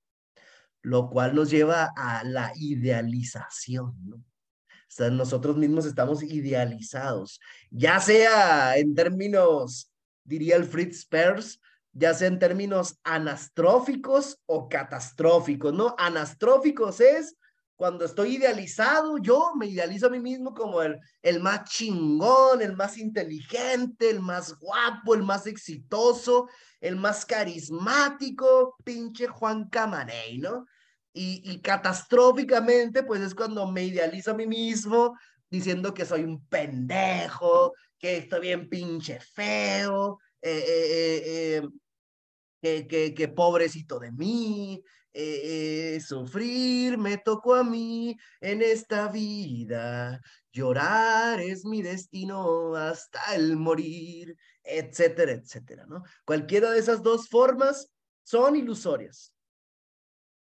lo cual nos lleva a la idealización, ¿no? O sea, nosotros mismos estamos idealizados, ya sea en términos, diría el Fritz Perls, ya sea en términos anastróficos o catastróficos, ¿no? Anastróficos es cuando estoy idealizado, yo me idealizo a mí mismo como el, el más chingón, el más inteligente, el más guapo, el más exitoso, el más carismático, pinche Juan Camaney, ¿no? Y, y catastróficamente, pues es cuando me idealizo a mí mismo diciendo que soy un pendejo, que estoy bien pinche feo, eh, eh, eh, que, que, que pobrecito de mí, eh, sufrir me tocó a mí en esta vida, llorar es mi destino hasta el morir, etcétera, etcétera, ¿no? Cualquiera de esas dos formas son ilusorias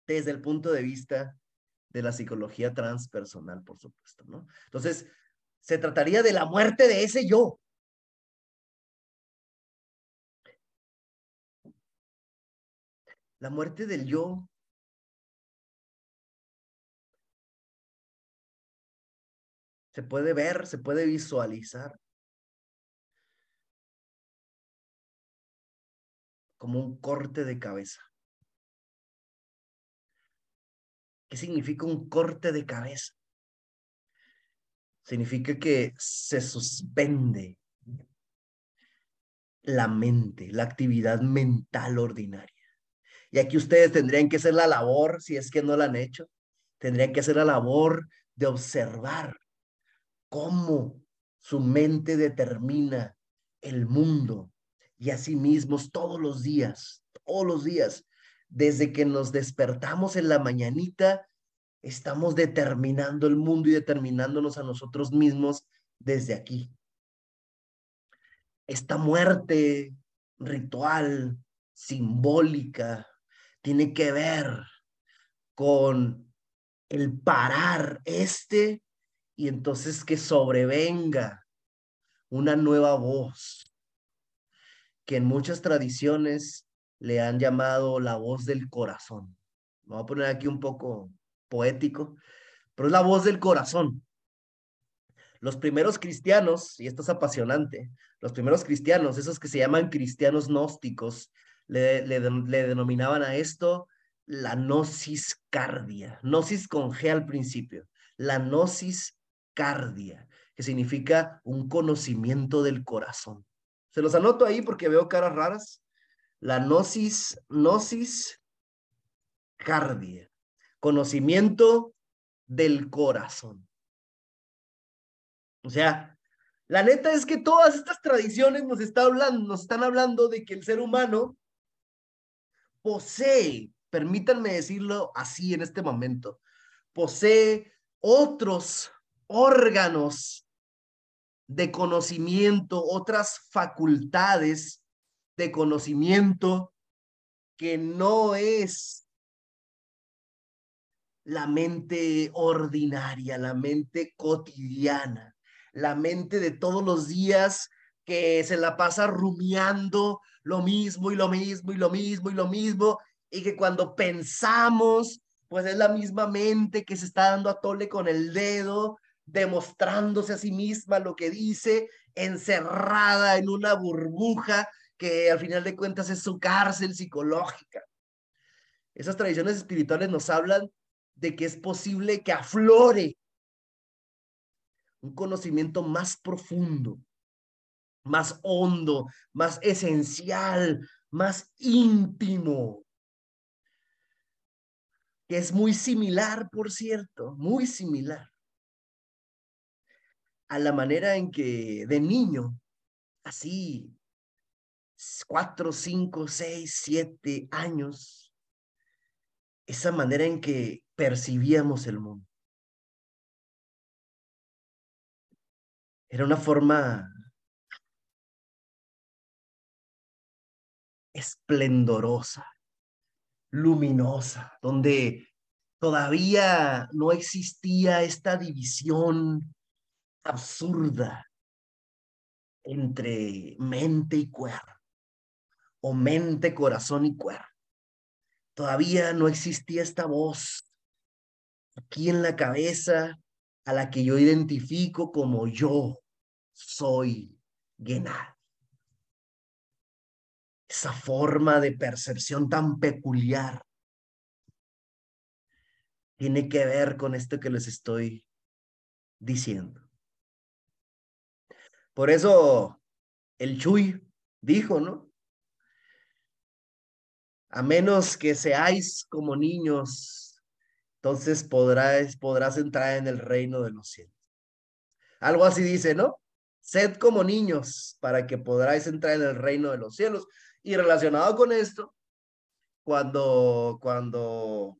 desde el punto de vista de la psicología transpersonal, por supuesto, ¿no? Entonces, se trataría de la muerte de ese yo, la muerte del yo Se puede ver, se puede visualizar. Como un corte de cabeza. ¿Qué significa un corte de cabeza? Significa que se suspende la mente, la actividad mental ordinaria. Y aquí ustedes tendrían que hacer la labor, si es que no la han hecho, tendrían que hacer la labor de observar cómo su mente determina el mundo y a sí mismos todos los días, todos los días, desde que nos despertamos en la mañanita, estamos determinando el mundo y determinándonos a nosotros mismos desde aquí. Esta muerte ritual, simbólica, tiene que ver con el parar este y entonces que sobrevenga una nueva voz que en muchas tradiciones le han llamado la voz del corazón. Me voy a poner aquí un poco poético, pero es la voz del corazón. Los primeros cristianos, y esto es apasionante, los primeros cristianos, esos que se llaman cristianos gnósticos, le, le, denominaban a esto la gnosis cardia, gnosis con G al principio, la gnosis cardia, que significa un conocimiento del corazón. Se los anoto ahí porque veo caras raras. La gnosis, gnosis cardia, conocimiento del corazón. O sea, la neta es que todas estas tradiciones nos, está hablando, nos están hablando de que el ser humano posee, permítanme decirlo así en este momento, posee otros órganos de conocimiento, otras facultades de conocimiento que no es la mente ordinaria, la mente cotidiana, la mente de todos los días que se la pasa rumiando lo mismo y lo mismo y lo mismo y lo mismo, y que cuando pensamos, pues es la misma mente que se está dando a tole con el dedo, demostrándose a sí misma lo que dice, encerrada en una burbuja que al final de cuentas es su cárcel psicológica. Esas tradiciones espirituales nos hablan de que es posible que aflore un conocimiento más profundo, más hondo, más esencial, más íntimo, que es muy similar, por cierto, muy similar a la manera en que de niño, así, cuatro, cinco, seis, siete años, esa manera en que percibíamos el mundo. Era una forma esplendorosa, luminosa, donde todavía no existía esta división absurda entre mente y cuerpo, o mente, corazón y cuerpo. Todavía no existía esta voz aquí en la cabeza a la que yo identifico como yo soy Genal esa forma de percepción tan peculiar tiene que ver con esto que les estoy diciendo. Por eso el Chuy dijo, ¿no? A menos que seáis como niños, entonces podrás, podrás entrar en el reino de los cielos. Algo así dice, ¿no? Sed como niños para que podráis entrar en el reino de los cielos. Y relacionado con esto, cuando, cuando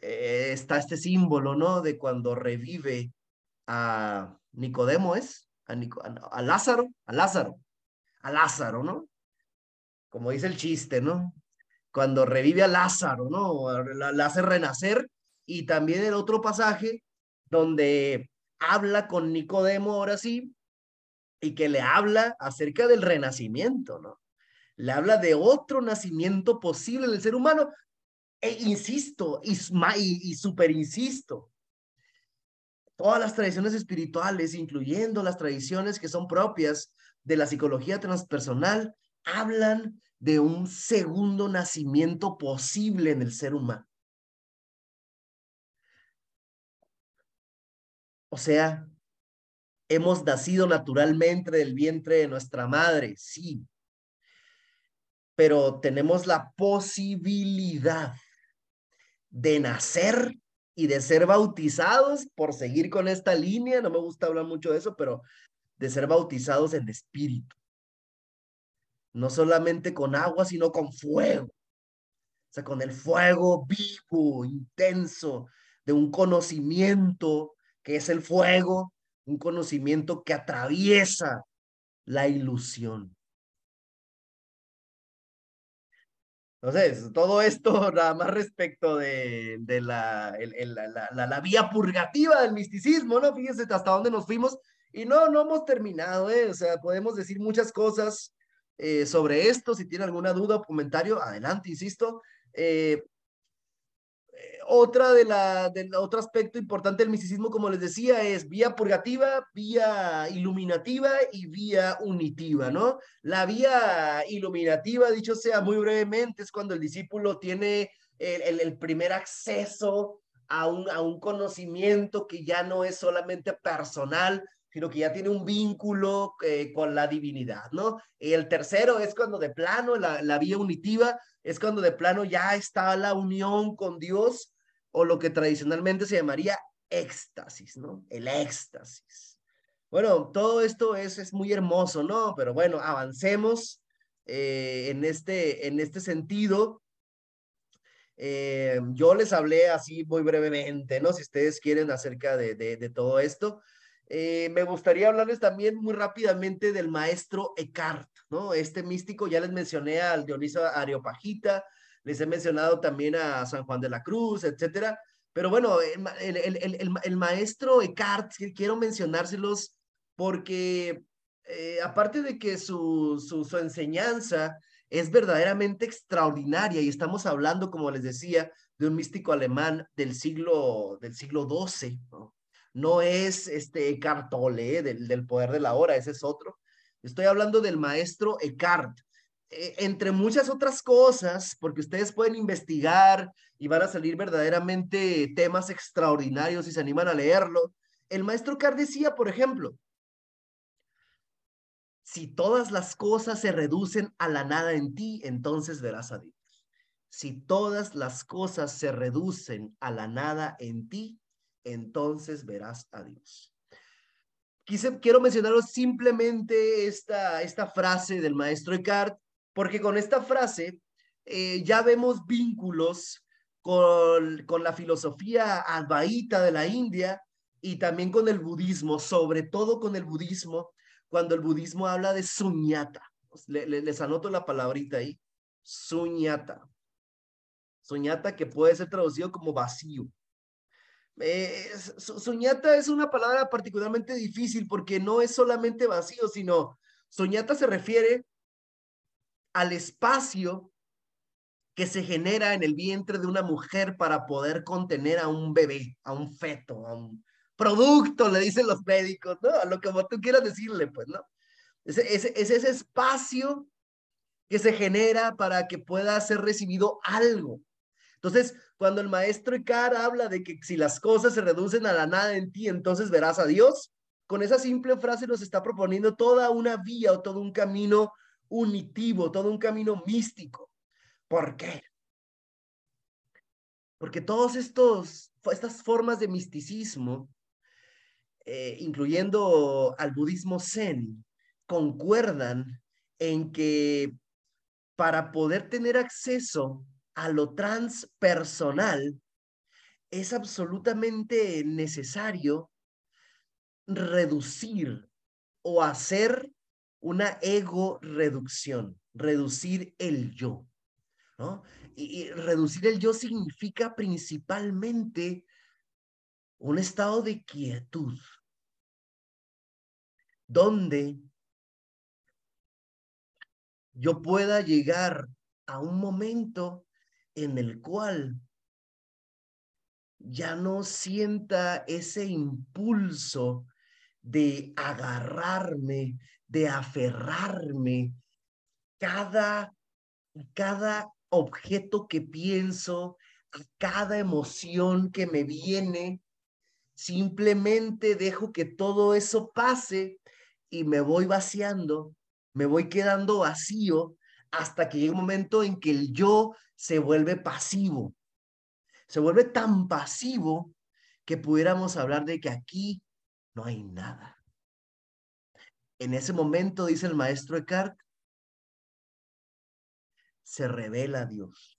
eh, está este símbolo, ¿no? De cuando revive a Nicodemo, ¿es? A, a, Lázaro, a Lázaro, a Lázaro, ¿no? Como dice el chiste, ¿no? Cuando revive a Lázaro, ¿no? La, hace renacer. Y también el otro pasaje donde habla con Nicodemo, ahora sí, y que le habla acerca del renacimiento, ¿no? le habla de otro nacimiento posible en el ser humano. E insisto, y super insisto, todas las tradiciones espirituales, incluyendo las tradiciones que son propias de la psicología transpersonal, hablan de un segundo nacimiento posible en el ser humano. O sea, hemos nacido naturalmente del vientre de nuestra madre, sí, pero tenemos la posibilidad de nacer y de ser bautizados, por seguir con esta línea, no me gusta hablar mucho de eso, pero de ser bautizados en espíritu. No solamente con agua, sino con fuego. O sea, con el fuego vivo, intenso de un conocimiento que es el fuego, un conocimiento que atraviesa la ilusión. Entonces, todo esto nada más respecto de, de la, la, la, vía purgativa del misticismo, ¿no? Fíjense hasta dónde nos fuimos y no, no hemos terminado, ¿eh? O sea, podemos decir muchas cosas eh, sobre esto. Si tiene alguna duda o comentario, adelante, insisto. Eh, otra de la, del otro aspecto importante del misticismo, como les decía, es vía purgativa, vía iluminativa y vía unitiva, ¿no? La vía iluminativa, dicho sea muy brevemente, es cuando el discípulo tiene el, el, primer acceso a un, a un conocimiento que ya no es solamente personal, sino que ya tiene un vínculo eh, con la divinidad, ¿no? El tercero es cuando de plano, la, la vía unitiva, es cuando de plano ya está la unión con Dios o lo que tradicionalmente se llamaría éxtasis, ¿no? El éxtasis. Bueno, todo esto es, es muy hermoso, ¿no? Pero bueno, avancemos eh, en, este, en este sentido. Eh, yo les hablé así muy brevemente, ¿no? Si ustedes quieren acerca de, de, todo esto. Eh, me gustaría hablarles también muy rápidamente del maestro Eckhart, ¿no? Este místico, ya les mencioné al Dioniso Areopagita, les he mencionado también a San Juan de la Cruz, etcétera. Pero bueno, el, maestro Eckhart, quiero mencionárselos porque eh, aparte de que su, su, enseñanza es verdaderamente extraordinaria y estamos hablando, como les decía, de un místico alemán del siglo, del siglo XII, ¿no? no es este Eckhart Tolle, del, del poder de la hora, ese es otro. Estoy hablando del maestro Eckhart, eh, entre muchas otras cosas, porque ustedes pueden investigar y van a salir verdaderamente temas extraordinarios si se animan a leerlo. El maestro Carr decía, por ejemplo, si todas las cosas se reducen a la nada en ti, entonces verás a Dios. Si todas las cosas se reducen a la nada en ti, entonces verás a Dios. Quiero mencionaros simplemente esta, esta frase del maestro Eckhart porque con esta frase eh, ya vemos vínculos con, con la filosofía advaita de la India y también con el budismo, sobre todo con el budismo, cuando el budismo habla de suñata. les anoto la palabrita ahí, suñata. Suñata que puede ser traducido como vacío. Eh, suñata es una palabra particularmente difícil porque no es solamente vacío, sino suñata se refiere al espacio que se genera en el vientre de una mujer para poder contener a un bebé, a un feto, a un producto, le dicen los médicos, ¿no? A lo que tú quieras decirle, pues, ¿no? Es, ese espacio que se genera para que pueda ser recibido algo. Entonces, cuando el maestro Icar habla de que si las cosas se reducen a la nada en ti, entonces verás a Dios, con esa simple frase nos está proponiendo toda una vía o todo un camino unitivo, todo un camino místico. ¿Por qué? Porque estos, estas formas de misticismo, eh, incluyendo al budismo zen, concuerdan en que para poder tener acceso a lo transpersonal, es absolutamente necesario reducir o hacer una ego reducción, reducir el yo, ¿no? Y, reducir el yo significa principalmente un estado de quietud, donde yo pueda llegar a un momento en el cual ya no sienta ese impulso de agarrarme, de aferrarme cada, cada objeto que pienso, a cada emoción que me viene. Simplemente dejo que todo eso pase y me voy vaciando, me voy quedando vacío hasta que llega un momento en que el yo se vuelve pasivo. Se vuelve tan pasivo que pudiéramos hablar de que aquí no hay nada. En ese momento, dice el maestro Eckhart, se revela Dios.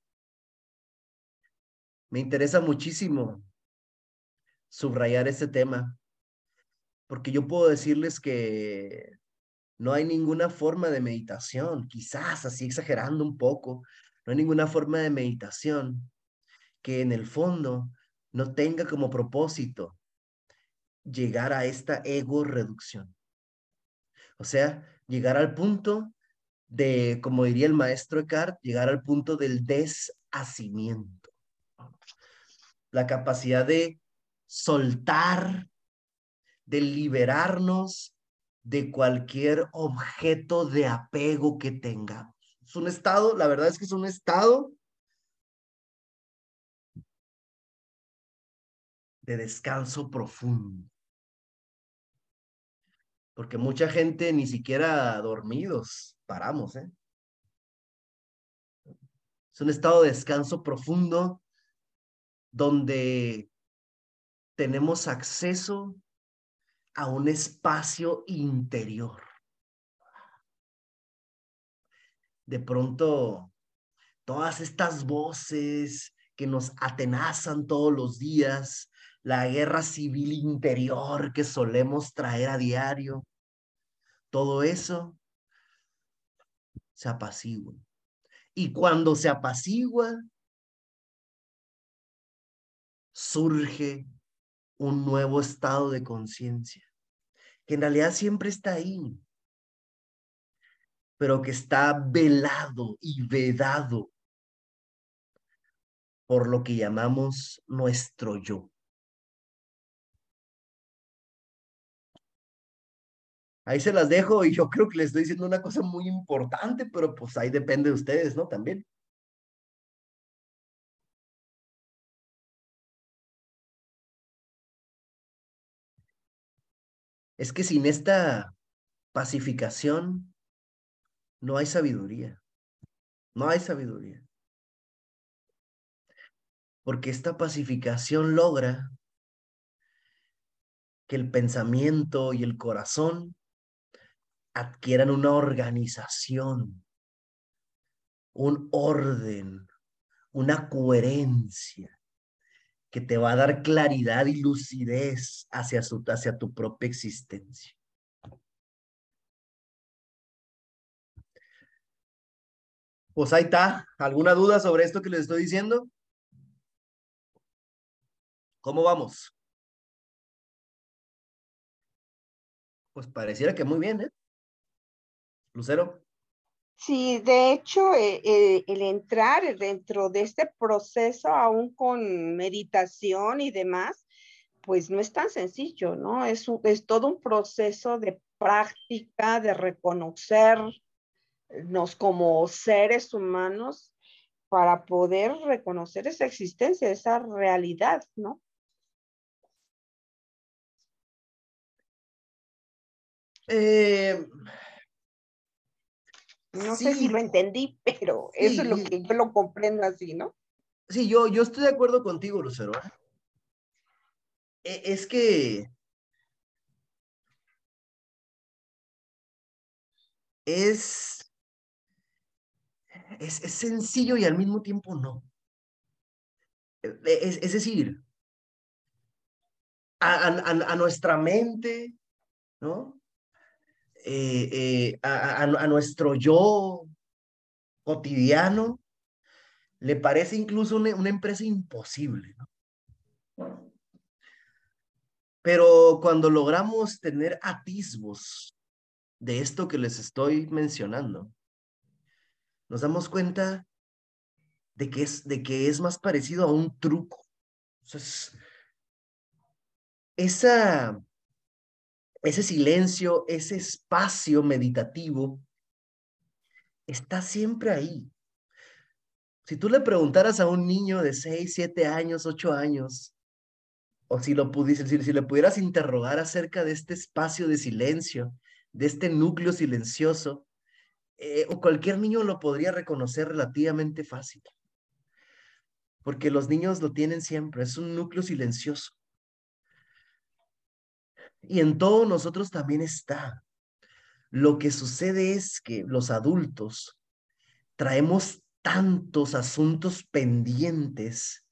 Me interesa muchísimo subrayar este tema, porque yo puedo decirles que no hay ninguna forma de meditación, quizás así exagerando un poco, no hay ninguna forma de meditación que en el fondo no tenga como propósito llegar a esta ego reducción. O sea, llegar al punto de, como diría el maestro Eckhart, llegar al punto del deshacimiento. La capacidad de soltar, de liberarnos de cualquier objeto de apego que tengamos. Es un estado, la verdad es que es un estado de descanso profundo. Porque mucha gente ni siquiera dormidos paramos, ¿eh? Es un estado de descanso profundo donde tenemos acceso a un espacio interior. De pronto, todas estas voces que nos atenazan todos los días, la guerra civil interior que solemos traer a diario, todo eso se apacigua. Y cuando se apacigua, surge un nuevo estado de conciencia, que en realidad siempre está ahí, pero que está velado y vedado por lo que llamamos nuestro yo. Ahí se las dejo y yo creo que les estoy diciendo una cosa muy importante, pero pues ahí depende de ustedes, ¿no? También. es que sin esta pacificación no hay sabiduría. No hay sabiduría. Porque esta pacificación logra que el pensamiento y el corazón adquieran una organización, un orden, una coherencia que te va a dar claridad y lucidez hacia, tu propia existencia. Pues ahí está. ¿Alguna duda sobre esto que les estoy diciendo? ¿Cómo vamos? Pues pareciera que muy bien, ¿eh? Lucero. Sí, de hecho, eh, eh, el entrar dentro de este proceso, aún con meditación y demás, pues no es tan sencillo, ¿no? Es, es todo un proceso de práctica, de reconocernos como seres humanos para poder reconocer esa existencia, esa realidad, ¿no? Eh, no sé si lo entendí, pero eso es lo que yo lo comprendo así, ¿no? Sí, yo, yo estoy de acuerdo contigo, Lucero. ¿eh? E, es que es, es, sencillo y al mismo tiempo no. E, es, decir, a nuestra mente, ¿no? Eh, eh, a, nuestro yo cotidiano, le parece incluso una, empresa imposible. Pero cuando logramos tener atisbos de esto que les estoy mencionando, nos damos cuenta de que es, de que es más parecido a un truco. esa, ese silencio, ese espacio meditativo, está siempre ahí. Si tú le preguntaras a un niño de 6, 7 años, 8 años, o si lo pudiese, si, le pudieras interrogar acerca de este espacio de silencio, de este núcleo silencioso, eh, o cualquier niño lo podría reconocer relativamente fácil. Porque los niños lo tienen siempre, es un núcleo silencioso. Y en todos nosotros también está. Lo que sucede es que los adultos traemos tantos asuntos pendientes,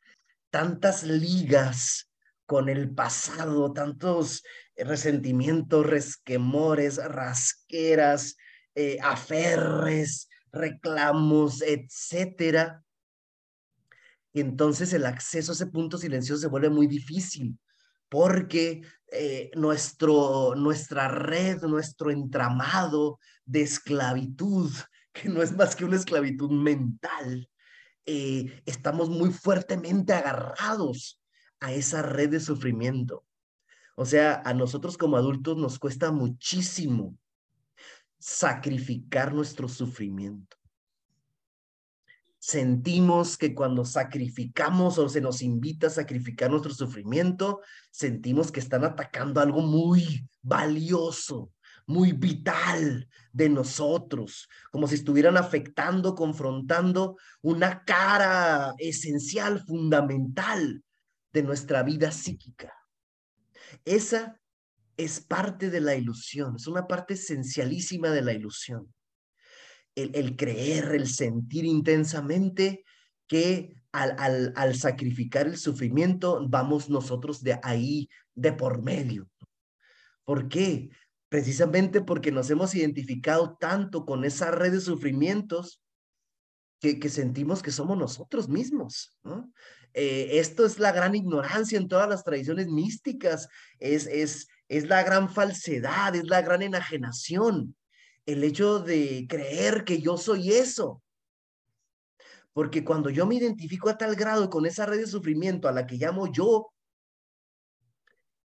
tantas ligas con el pasado, tantos resentimientos, resquemores, rasqueras, eh, aferres, reclamos, etcétera. Entonces el acceso a ese punto silencioso se vuelve muy difícil porque eh, nuestro, nuestra red, nuestro entramado de esclavitud, que no es más que una esclavitud mental, eh, estamos muy fuertemente agarrados a esa red de sufrimiento. O sea, a nosotros como adultos nos cuesta muchísimo sacrificar nuestro sufrimiento sentimos que cuando sacrificamos o se nos invita a sacrificar nuestro sufrimiento, sentimos que están atacando algo muy valioso, muy vital de nosotros, como si estuvieran afectando, confrontando una cara esencial, fundamental de nuestra vida psíquica. Esa es parte de la ilusión, es una parte esencialísima de la ilusión el, creer, el sentir intensamente que al, al, sacrificar el sufrimiento vamos nosotros de ahí, de por medio. ¿Por qué? Precisamente porque nos hemos identificado tanto con esa red de sufrimientos que, que sentimos que somos nosotros mismos. Eh, esto es la gran ignorancia en todas las tradiciones místicas, es, es, es la gran falsedad, es la gran enajenación el hecho de creer que yo soy eso. Porque cuando yo me identifico a tal grado con esa red de sufrimiento a la que llamo yo,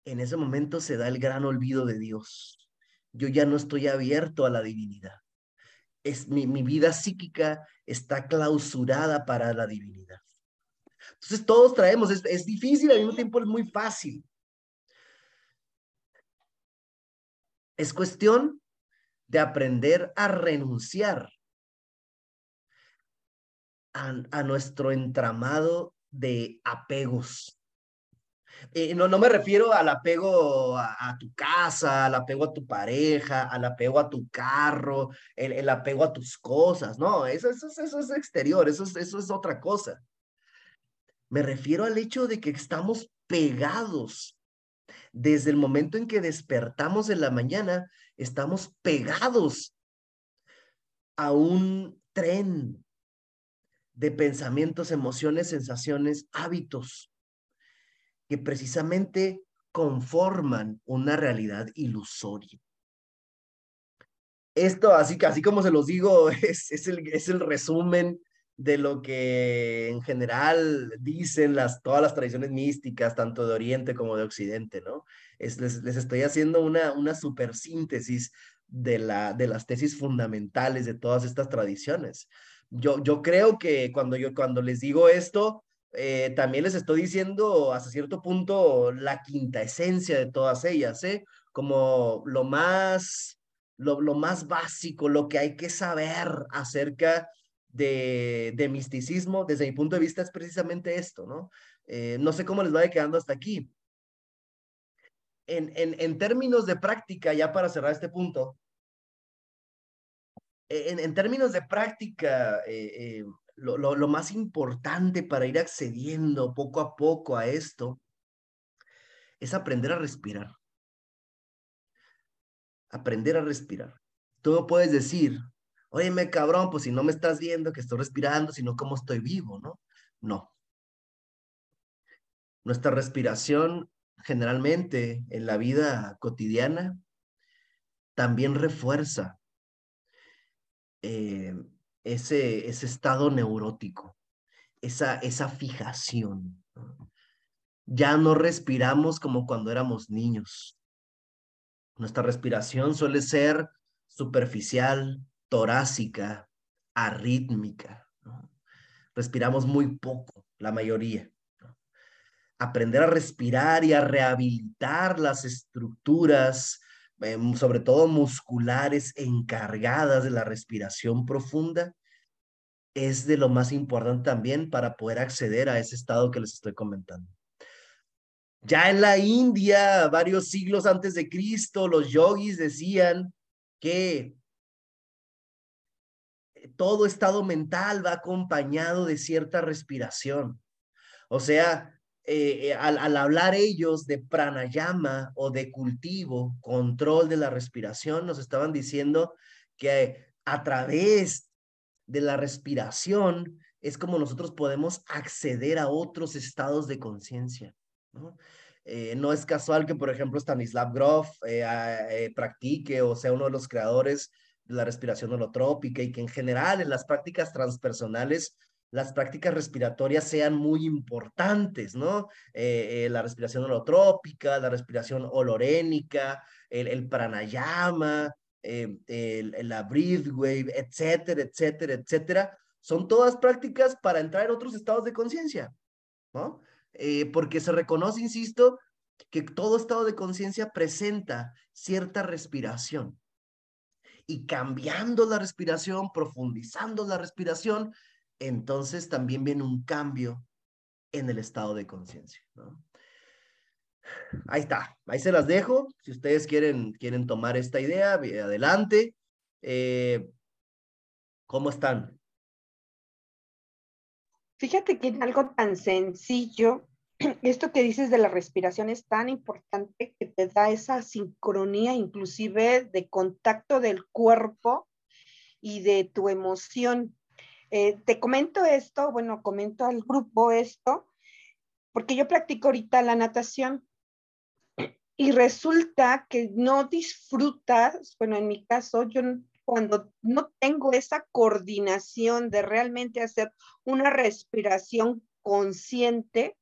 en ese momento se da el gran olvido de Dios. Yo ya no estoy abierto a la divinidad. Es, mi, mi vida psíquica está clausurada para la divinidad. Entonces todos traemos, es, es difícil, al mismo tiempo es muy fácil. Es cuestión de aprender a renunciar a, nuestro entramado de apegos. Eh, no, no me refiero al apego a, tu casa, al apego a tu pareja, al apego a tu carro, el, apego a tus cosas, no, eso, eso, eso es exterior, eso, eso es otra cosa. Me refiero al hecho de que estamos pegados desde el momento en que despertamos en la mañana, estamos pegados a un tren de pensamientos, emociones, sensaciones, hábitos que precisamente conforman una realidad ilusoria. Esto, así, así como se los digo, es, es, el, es el resumen de lo que en general dicen las, todas las tradiciones místicas, tanto de Oriente como de Occidente, ¿no? Es, les, les estoy haciendo una, una supersíntesis de, la, de las tesis fundamentales de todas estas tradiciones. Yo, yo creo que cuando, yo, cuando les digo esto, eh, también les estoy diciendo hasta cierto punto la quinta esencia de todas ellas, ¿eh? Como lo más, lo, lo más básico, lo que hay que saber acerca de, misticismo, desde mi punto de vista, es precisamente esto, ¿no? Eh, no sé cómo les va quedando hasta aquí. En, en, términos de práctica, ya para cerrar este punto, en, en términos de práctica, eh, eh, lo, lo, lo, más importante para ir accediendo poco a poco a esto es aprender a respirar. Aprender a respirar. Tú puedes decir, Óyeme, cabrón, pues si no me estás viendo que estoy respirando, sino cómo estoy vivo, ¿no? No. Nuestra respiración generalmente en la vida cotidiana también refuerza eh, ese, ese estado neurótico, esa, esa fijación. Ya no respiramos como cuando éramos niños. Nuestra respiración suele ser superficial, torácica, arrítmica. Respiramos muy poco, la mayoría. Aprender a respirar y a rehabilitar las estructuras, em, sobre todo musculares, encargadas de la respiración profunda, es de lo más importante también para poder acceder a ese estado que les estoy comentando. Ya en la India, varios siglos antes de Cristo, los yogis decían que todo estado mental va acompañado de cierta respiración. O sea, eh, eh, al, hablar ellos de pranayama o de cultivo, control de la respiración, nos estaban diciendo que a través de la respiración es como nosotros podemos acceder a otros estados de conciencia. ¿no? Eh, es casual que, por ejemplo, Stanislav Grof practique o sea uno de los creadores la respiración holotrópica y que en general en las prácticas transpersonales las prácticas respiratorias sean muy importantes, ¿no? Eh, eh, la respiración holotrópica, la respiración olorénica, el, pranayama, eh, el, la breath wave, etcétera, etcétera, etcétera. Son todas prácticas para entrar en otros estados de conciencia, ¿no? porque se reconoce, insisto, que todo estado de conciencia presenta cierta respiración. Y cambiando la respiración, profundizando la respiración, entonces también viene un cambio en el estado de conciencia. Ahí está, ahí se las dejo. Si ustedes quieren, quieren tomar esta idea, adelante. Eh, ¿Cómo están? Fíjate que en algo tan sencillo, esto que dices de la respiración es tan importante que te da esa sincronía inclusive de contacto del cuerpo y de tu emoción. Eh, te comento esto, bueno, comento al grupo esto, porque yo practico ahorita la natación y resulta que no disfrutas, bueno, en mi caso, yo cuando no tengo esa coordinación de realmente hacer una respiración consciente,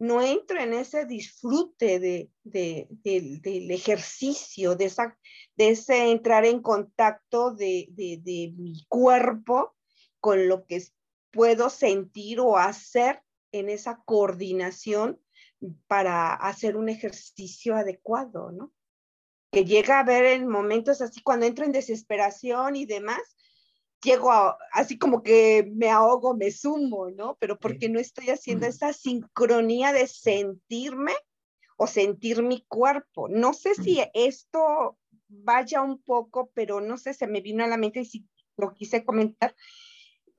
no entro en ese disfrute de, del ejercicio, de, esa, de ese entrar en contacto de, de mi cuerpo con lo que puedo sentir o hacer en esa coordinación para hacer un ejercicio adecuado, ¿no? Que llega a ver en momentos así cuando entro en desesperación y demás, llego así como que me ahogo, me sumo, ¿no? Pero porque no estoy haciendo esa sincronía de sentirme o sentir mi cuerpo. No sé si esto vaya un poco, pero no sé, se me vino a la mente y si lo quise comentar,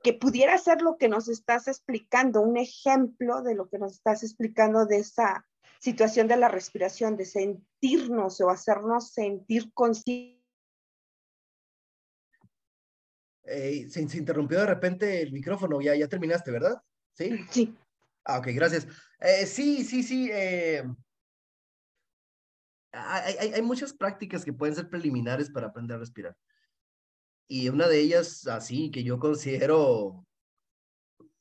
que pudiera ser lo que nos estás explicando, un ejemplo de lo que nos estás explicando de esa situación de la respiración, de sentirnos o hacernos sentir conscientes. Se, se, interrumpió de repente el micrófono, ya, ya terminaste, ¿verdad? Sí. Sí. Ah, ok, gracias. Eh, sí, sí, sí. Eh, hay, hay, hay muchas prácticas que pueden ser preliminares para aprender a respirar. Y una de ellas, así, que yo considero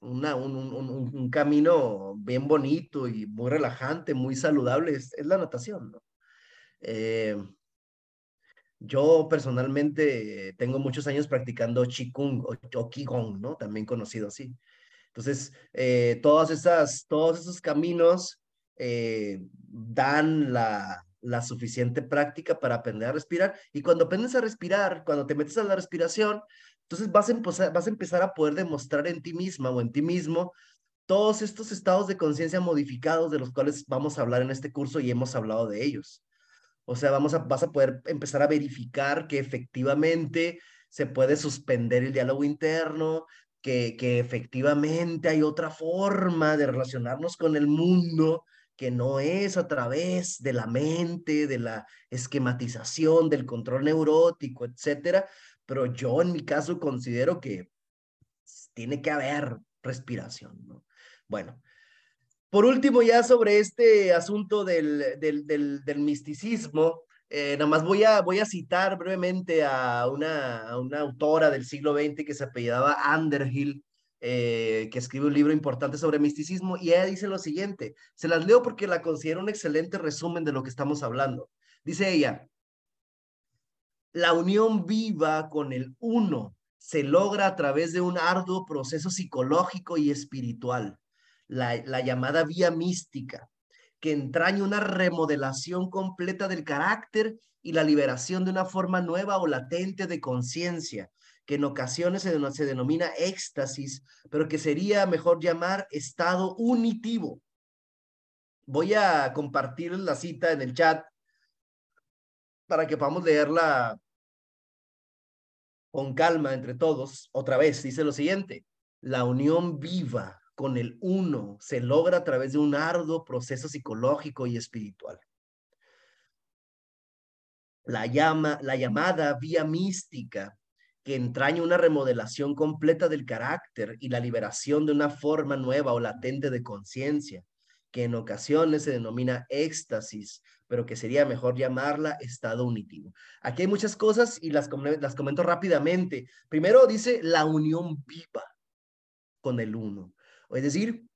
una, un, un, un, camino bien bonito y muy relajante, muy saludable, es, es la natación. ¿no? Eh, yo personalmente tengo muchos años practicando Qigong o, o Qigong, ¿no? También conocido así. Entonces, eh, todas esas, todos esos caminos eh, dan la, suficiente práctica para aprender a respirar. Y cuando aprendes a respirar, cuando te metes a la respiración, entonces vas a empezar a poder demostrar en ti misma o en ti mismo todos estos estados de conciencia modificados de los cuales vamos a hablar en este curso y hemos hablado de ellos. O sea, vamos a, vas a poder empezar a verificar que efectivamente se puede suspender el diálogo interno, que, que efectivamente hay otra forma de relacionarnos con el mundo que no es a través de la mente, de la esquematización, del control neurótico, etcétera, pero yo en mi caso considero que tiene que haber respiración, ¿no? Bueno, por último, ya sobre este asunto del, del, del, misticismo, eh, nada más voy a, voy a citar brevemente a una, a una autora del siglo XX que se apellidaba Underhill, eh, que escribe un libro importante sobre misticismo, y ella dice lo siguiente, se las leo porque la considero un excelente resumen de lo que estamos hablando. Dice ella, la unión viva con el uno se logra a través de un arduo proceso psicológico y espiritual, la, la llamada vía mística, que entraña una remodelación completa del carácter y la liberación de una forma nueva o latente de conciencia, que en ocasiones se, se denomina éxtasis, pero que sería mejor llamar estado unitivo. Voy a compartir la cita en el chat para que podamos leerla con calma entre todos. Otra vez, dice lo siguiente, la unión viva con el uno se logra a través de un arduo proceso psicológico y espiritual. La, llama, la llamada vía mística que entraña una remodelación completa del carácter y la liberación de una forma nueva o latente de conciencia, que en ocasiones se denomina éxtasis, pero que sería mejor llamarla estado unitivo. Aquí hay muchas cosas y las, las comento rápidamente. Primero dice la unión viva con el uno. Es decir,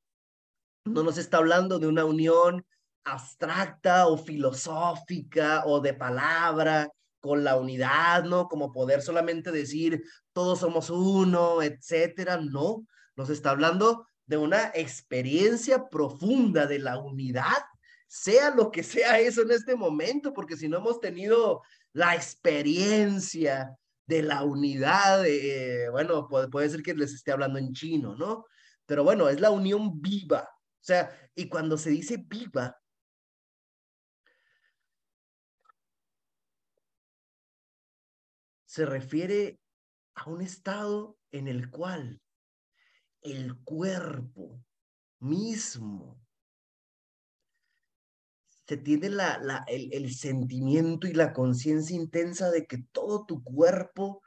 no nos está hablando de una unión abstracta o filosófica o de palabra con la unidad, ¿no? Como poder solamente decir todos somos uno, etcétera. No, nos está hablando de una experiencia profunda de la unidad, sea lo que sea eso en este momento, porque si no hemos tenido la experiencia de la unidad, eh, bueno, puede, puede ser que les esté hablando en chino, ¿no? Pero bueno, es la unión viva. O sea, y cuando se dice viva, se refiere a un estado en el cual el cuerpo mismo se tiene la, el sentimiento y la conciencia intensa de que todo tu cuerpo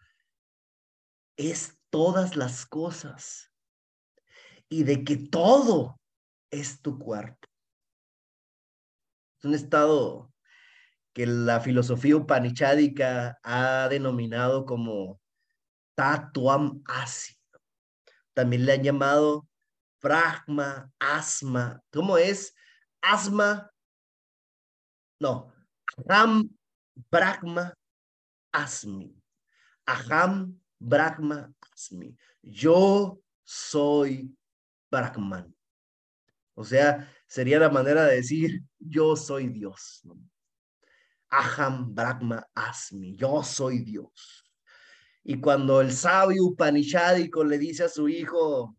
es todas las cosas y de que todo es tu cuerpo. Es un estado que la filosofía upanichádica ha denominado como tatuam asi. También le han llamado pragma, asma. ¿Cómo es? Asma. No. Aham, brahma, asmi. Aham, brahma, asmi. Yo soy Brahman. O sea, sería la manera de decir, yo soy Dios. Aham Brahma Asmi, yo soy Dios. Y cuando el sabio Upanishádico le dice a su hijo,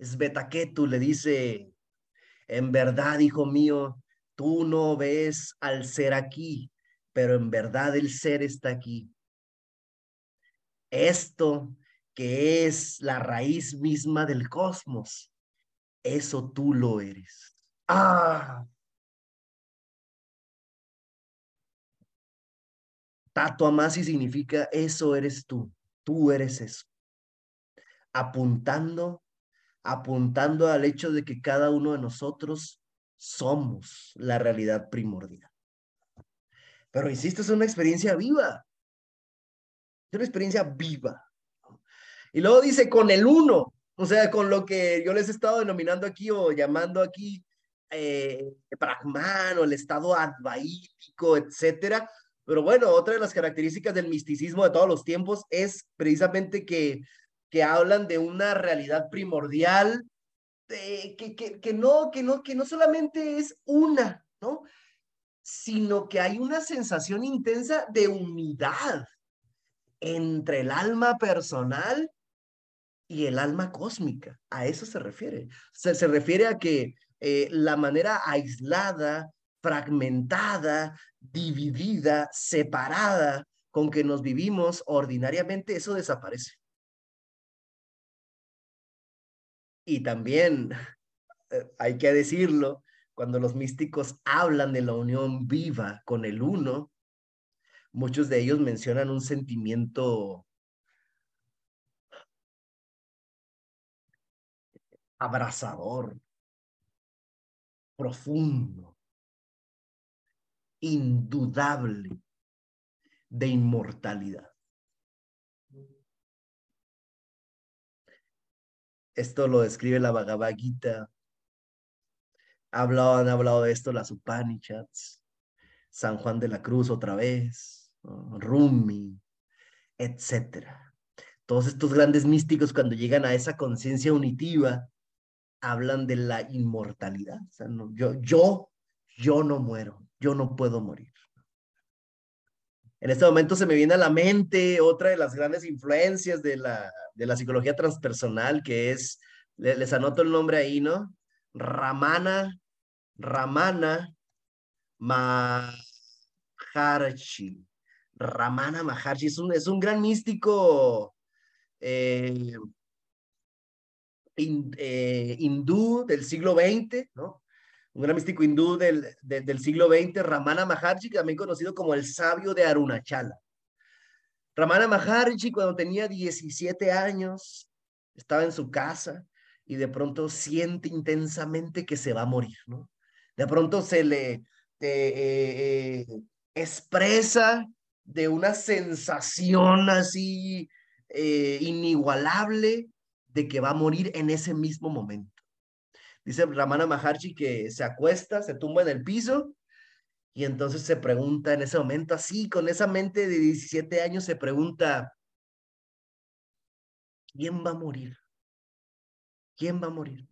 Svetaketu, le dice, en verdad, hijo mío, tú no ves al ser aquí, pero en verdad el ser está aquí. Esto que es la raíz misma del cosmos, eso tú lo eres. Ah. Tato Amasi significa eso eres tú, tú eres eso. Apuntando, apuntando al hecho de que cada uno de nosotros somos la realidad primordial. Pero insisto, es una experiencia viva. Es una experiencia viva. Y luego dice con el uno, o sea, con lo que yo les he estado denominando aquí o llamando aquí eh, Brahman o el estado advaítico, etcétera. Pero bueno, otra de las características del misticismo de todos los tiempos es precisamente que, que hablan de una realidad primordial, que, que, que, no, que, no, que no solamente es una, ¿no? Sino que hay una sensación intensa de unidad entre el alma personal y el alma cósmica. A eso se refiere. Se, se refiere a que eh, la manera aislada, fragmentada, dividida, separada con que nos vivimos ordinariamente, eso desaparece. Y también, eh, hay que decirlo, cuando los místicos hablan de la unión viva con el uno, muchos de ellos mencionan un sentimiento abrazador, profundo, indudable de inmortalidad. Esto lo describe la Bhagavad Gita. han hablado de esto las Upanishads, San Juan de la Cruz otra vez, Rumi, etcétera. Todos estos grandes místicos cuando llegan a esa conciencia unitiva hablan de la inmortalidad. O sea, no, yo, yo, yo no muero, yo no puedo morir. En este momento se me viene a la mente otra de las grandes influencias de la, de la psicología transpersonal, que es, les, anoto el nombre ahí, ¿no? Ramana, Ramana Maharshi. Ramana Maharshi es un, es un gran místico eh, eh, hindú del siglo XX, ¿no? Un gran místico hindú del, del siglo XX, Ramana Maharshi, también conocido como el sabio de Arunachala. Ramana Maharshi, cuando tenía 17 años, estaba en su casa y de pronto siente intensamente que se va a morir, ¿no? De pronto se le eh, eh, expresa de una sensación así inigualable de que va a morir en ese mismo momento. Dice Ramana Maharshi que se acuesta, se tumba en el piso y entonces se pregunta en ese momento, así, con esa mente de 17 años, se pregunta, ¿quién va a morir? ¿Quién va a morir?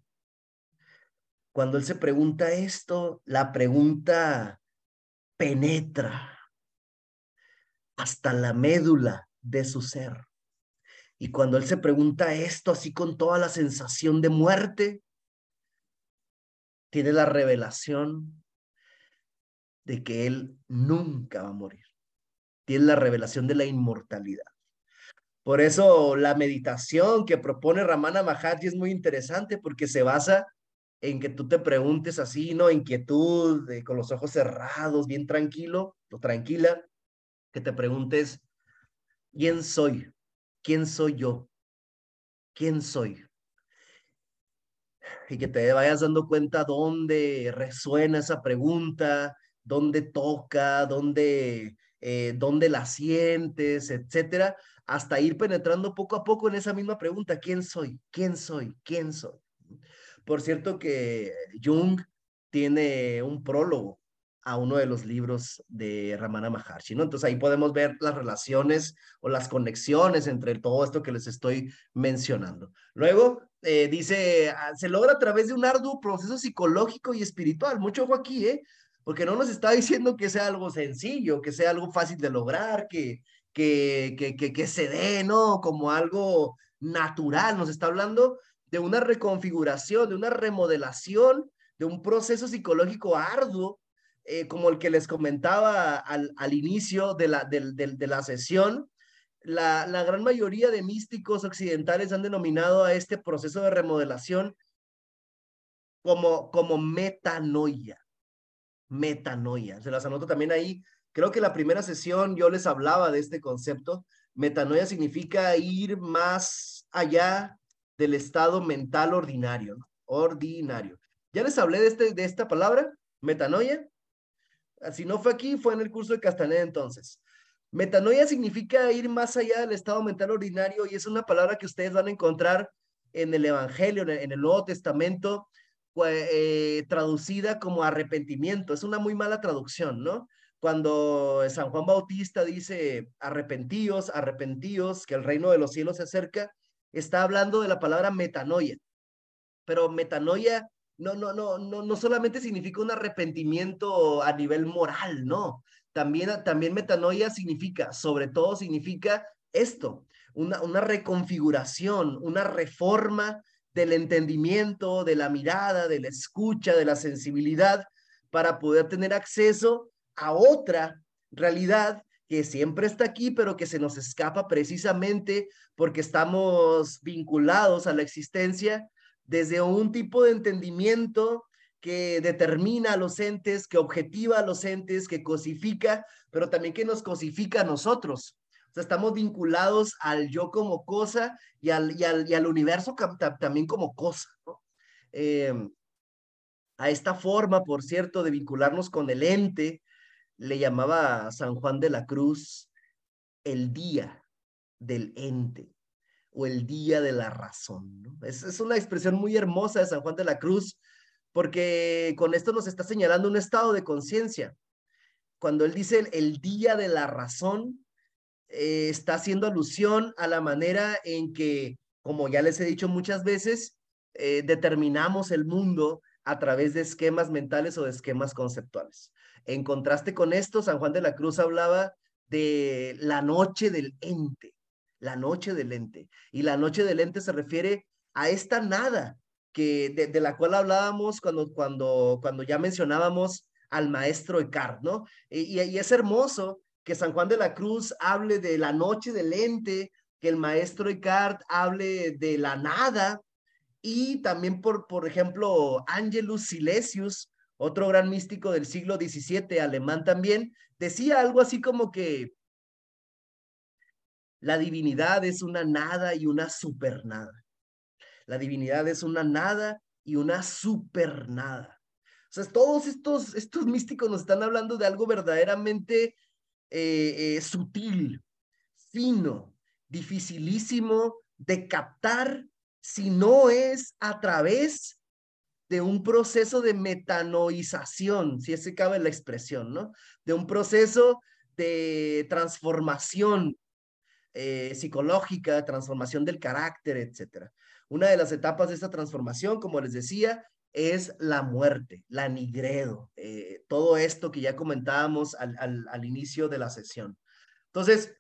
Cuando él se pregunta esto, la pregunta penetra hasta la médula de su ser. Y cuando él se pregunta esto así con toda la sensación de muerte, tiene la revelación de que él nunca va a morir. Tiene la revelación de la inmortalidad. Por eso la meditación que propone Ramana Maharshi es muy interesante porque se basa en que tú te preguntes así, ¿no? Inquietud, con los ojos cerrados, bien tranquilo o tranquila, que te preguntes, ¿quién soy? ¿Quién soy yo? ¿Quién soy? Y que te vayas dando cuenta dónde resuena esa pregunta, dónde toca, dónde, eh, dónde la sientes, etcétera, hasta ir penetrando poco a poco en esa misma pregunta, ¿quién soy? ¿Quién soy? ¿Quién soy? Por cierto que Jung tiene un prólogo a uno de los libros de Ramana Maharshi, ¿no? Entonces ahí podemos ver las relaciones o las conexiones entre todo esto que les estoy mencionando. Luego eh, dice, ah, se logra a través de un arduo proceso psicológico y espiritual. Mucho ojo aquí, ¿eh? Porque no nos está diciendo que sea algo sencillo, que sea algo fácil de lograr, que, que, que, que, que se dé, ¿no? Como algo natural. Nos está hablando de una reconfiguración, de una remodelación, de un proceso psicológico arduo eh, como el que les comentaba al, inicio de la, de, la sesión, la, la, gran mayoría de místicos occidentales han denominado a este proceso de remodelación como, como metanoia. Metanoia. Se las anoto también ahí. Creo que la primera sesión yo les hablaba de este concepto. Metanoia significa ir más allá del estado mental ordinario. Ordinario. Ya les hablé de, este, de esta palabra, metanoia. Si no fue aquí, fue en el curso de Castaneda entonces. Metanoia significa ir más allá del estado mental ordinario y es una palabra que ustedes van a encontrar en el Evangelio, en el Nuevo Testamento, eh, traducida como arrepentimiento. Es una muy mala traducción, ¿no? Cuando San Juan Bautista dice arrepentíos, arrepentíos, que el reino de los cielos se acerca, está hablando de la palabra metanoia. Pero metanoia no, no, no, no, no solamente significa un arrepentimiento a nivel moral, no. También, también metanoia significa, sobre todo significa esto, una, una reconfiguración, una reforma del entendimiento, de la mirada, de la escucha, de la sensibilidad, para poder tener acceso a otra realidad que siempre está aquí, pero que se nos escapa precisamente porque estamos vinculados a la existencia desde un tipo de entendimiento que determina a los entes, que objetiva a los entes, que cosifica, pero también que nos cosifica a nosotros. O sea, estamos vinculados al yo como cosa y al, y al, y al universo también como cosa. Eh, a esta forma, por cierto, de vincularnos con el ente, le llamaba San Juan de la Cruz el día del ente o el día de la razón. Es, es una expresión muy hermosa de San Juan de la Cruz, porque con esto nos está señalando un estado de conciencia. Cuando él dice el, el, día de la razón, eh, está haciendo alusión a la manera en que, como ya les he dicho muchas veces, eh, determinamos el mundo a través de esquemas mentales o de esquemas conceptuales. En contraste con esto, San Juan de la Cruz hablaba de la noche del ente, la noche del ente. Y la noche del ente se refiere a esta nada que de, la cual hablábamos cuando, cuando, cuando ya mencionábamos al maestro Eckhart, ¿no? Y, y, es hermoso que San Juan de la Cruz hable de la noche del ente, que el maestro Eckhart hable de la nada, y también por, por ejemplo, Angelus Silesius, otro gran místico del siglo XVII, alemán también, decía algo así como que la divinidad es una nada y una supernada. La divinidad es una nada y una supernada. O sea, todos estos, estos místicos nos están hablando de algo verdaderamente eh, eh, sutil, fino, dificilísimo de captar si no es a través de un proceso de metanoización, si ese cabe la expresión, ¿no? De un proceso de transformación eh, psicológica, transformación del carácter, etcétera. Una de las etapas de esta transformación, como les decía, es la muerte, la nigredo, eh, todo esto que ya comentábamos al, al, inicio de la sesión. Entonces,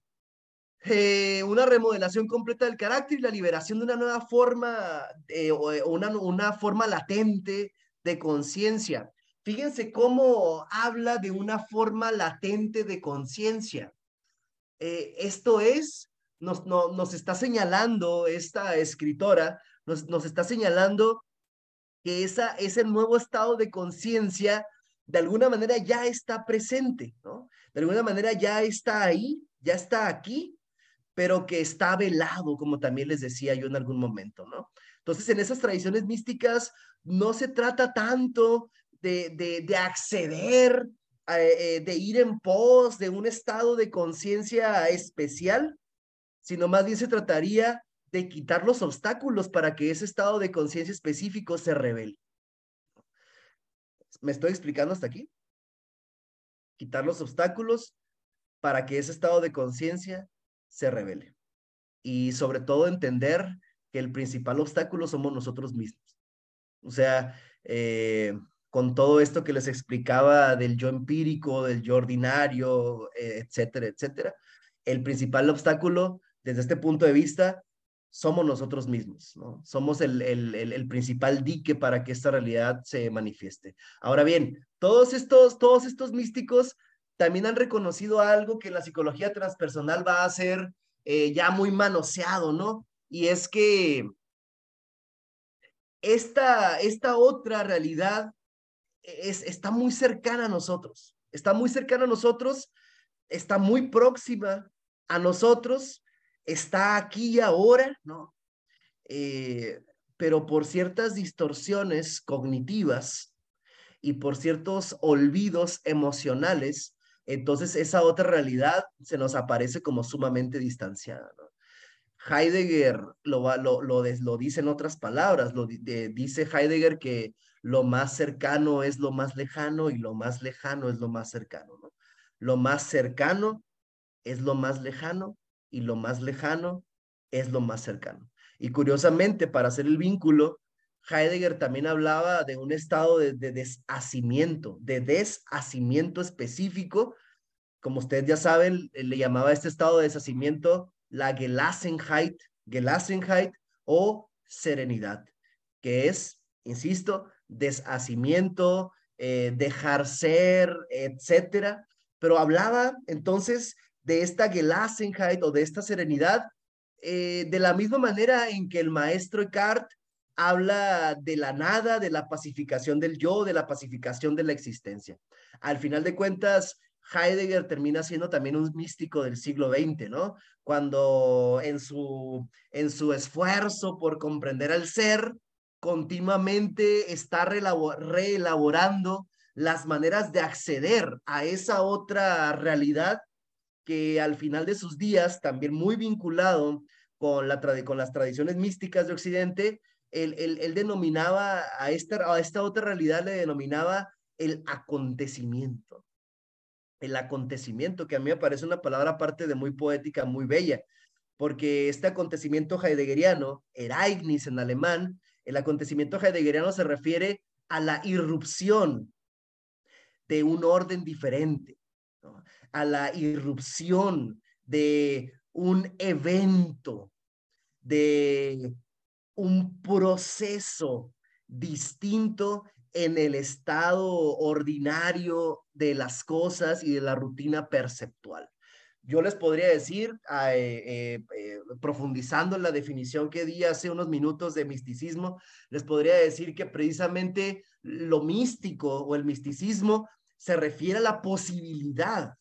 eh, una remodelación completa del carácter y la liberación de una nueva forma, o una, una forma latente de conciencia. Fíjense cómo habla de una forma latente de conciencia. Esto es nos, nos está señalando esta escritora, nos, nos está señalando que esa, ese nuevo estado de conciencia de alguna manera ya está presente, ¿no? De alguna manera ya está ahí, ya está aquí, pero que está velado, como también les decía yo en algún momento, ¿no? Entonces, en esas tradiciones místicas no se trata tanto de, de, de acceder, eh, de ir en pos de un estado de conciencia especial, sino más bien se trataría de quitar los obstáculos para que ese estado de conciencia específico se revele. ¿Me estoy explicando hasta aquí? Quitar los obstáculos para que ese estado de conciencia se revele. Y sobre todo entender que el principal obstáculo somos nosotros mismos. O sea, eh, con todo esto que les explicaba del yo empírico, del yo ordinario, eh, etcétera, etcétera, el principal obstáculo desde este punto de vista, somos nosotros mismos, ¿no? Somos el, el, el, principal dique para que esta realidad se manifieste. Ahora bien, todos estos, todos estos místicos también han reconocido algo que la psicología transpersonal va a ser eh, ya muy manoseado, ¿no? Y es que esta, esta otra realidad es, está muy cercana a nosotros, está muy cercana a nosotros, está muy próxima a nosotros está aquí y ahora, ¿no? Eh, pero por ciertas distorsiones cognitivas y por ciertos olvidos emocionales, entonces esa otra realidad se nos aparece como sumamente distanciada. Heidegger lo, lo, lo, lo, dice en otras palabras, lo dice Heidegger que lo más cercano es lo más lejano y lo más lejano es lo más cercano. ¿no? Lo más cercano es lo más lejano y lo más lejano es lo más cercano. Y curiosamente, para hacer el vínculo, Heidegger también hablaba de un estado de, de deshacimiento, de deshacimiento específico. Como ustedes ya saben, le llamaba a este estado de deshacimiento la Gelassenheit, Gelassenheit o serenidad, que es, insisto, deshacimiento, eh, dejar ser, etcétera. Pero hablaba entonces de esta Gelassenheit o de esta serenidad, eh, de la misma manera en que el maestro Eckhart habla de la nada, de la pacificación del yo, de la pacificación de la existencia. Al final de cuentas, Heidegger termina siendo también un místico del siglo XX, ¿no? Cuando en su, en su esfuerzo por comprender al ser, continuamente está reelaborando las maneras de acceder a esa otra realidad que al final de sus días, también muy vinculado con, la con las tradiciones místicas de Occidente, él, él, denominaba a esta, a esta otra realidad, le denominaba el acontecimiento. El acontecimiento, que a mí me parece una palabra aparte de muy poética, muy bella, porque este acontecimiento heideggeriano, Ereignis en alemán, el acontecimiento heideggeriano se refiere a la irrupción de un orden diferente, a la irrupción de un evento, de un proceso distinto en el estado ordinario de las cosas y de la rutina perceptual. Yo les podría decir, eh, eh, profundizando en la definición que di hace unos minutos de misticismo, les podría decir que precisamente lo místico o el misticismo se refiere a la posibilidad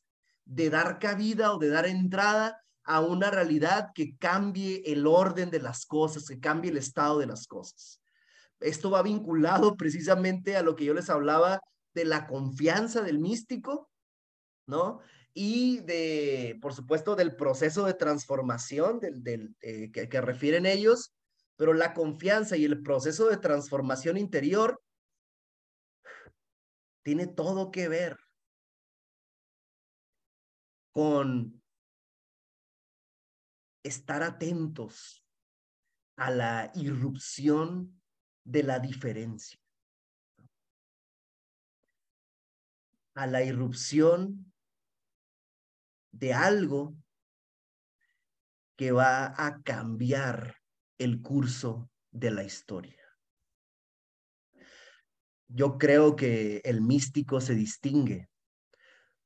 de dar cabida o de dar entrada a una realidad que cambie el orden de las cosas, que cambie el estado de las cosas. Esto va vinculado precisamente a lo que yo les hablaba de la confianza del místico, ¿no? Y de, por supuesto, del proceso de transformación del, eh, que, que refieren ellos, pero la confianza y el proceso de transformación interior tiene todo que ver con estar atentos a la irrupción de la diferencia, a la irrupción de algo que va a cambiar el curso de la historia. Yo creo que el místico se distingue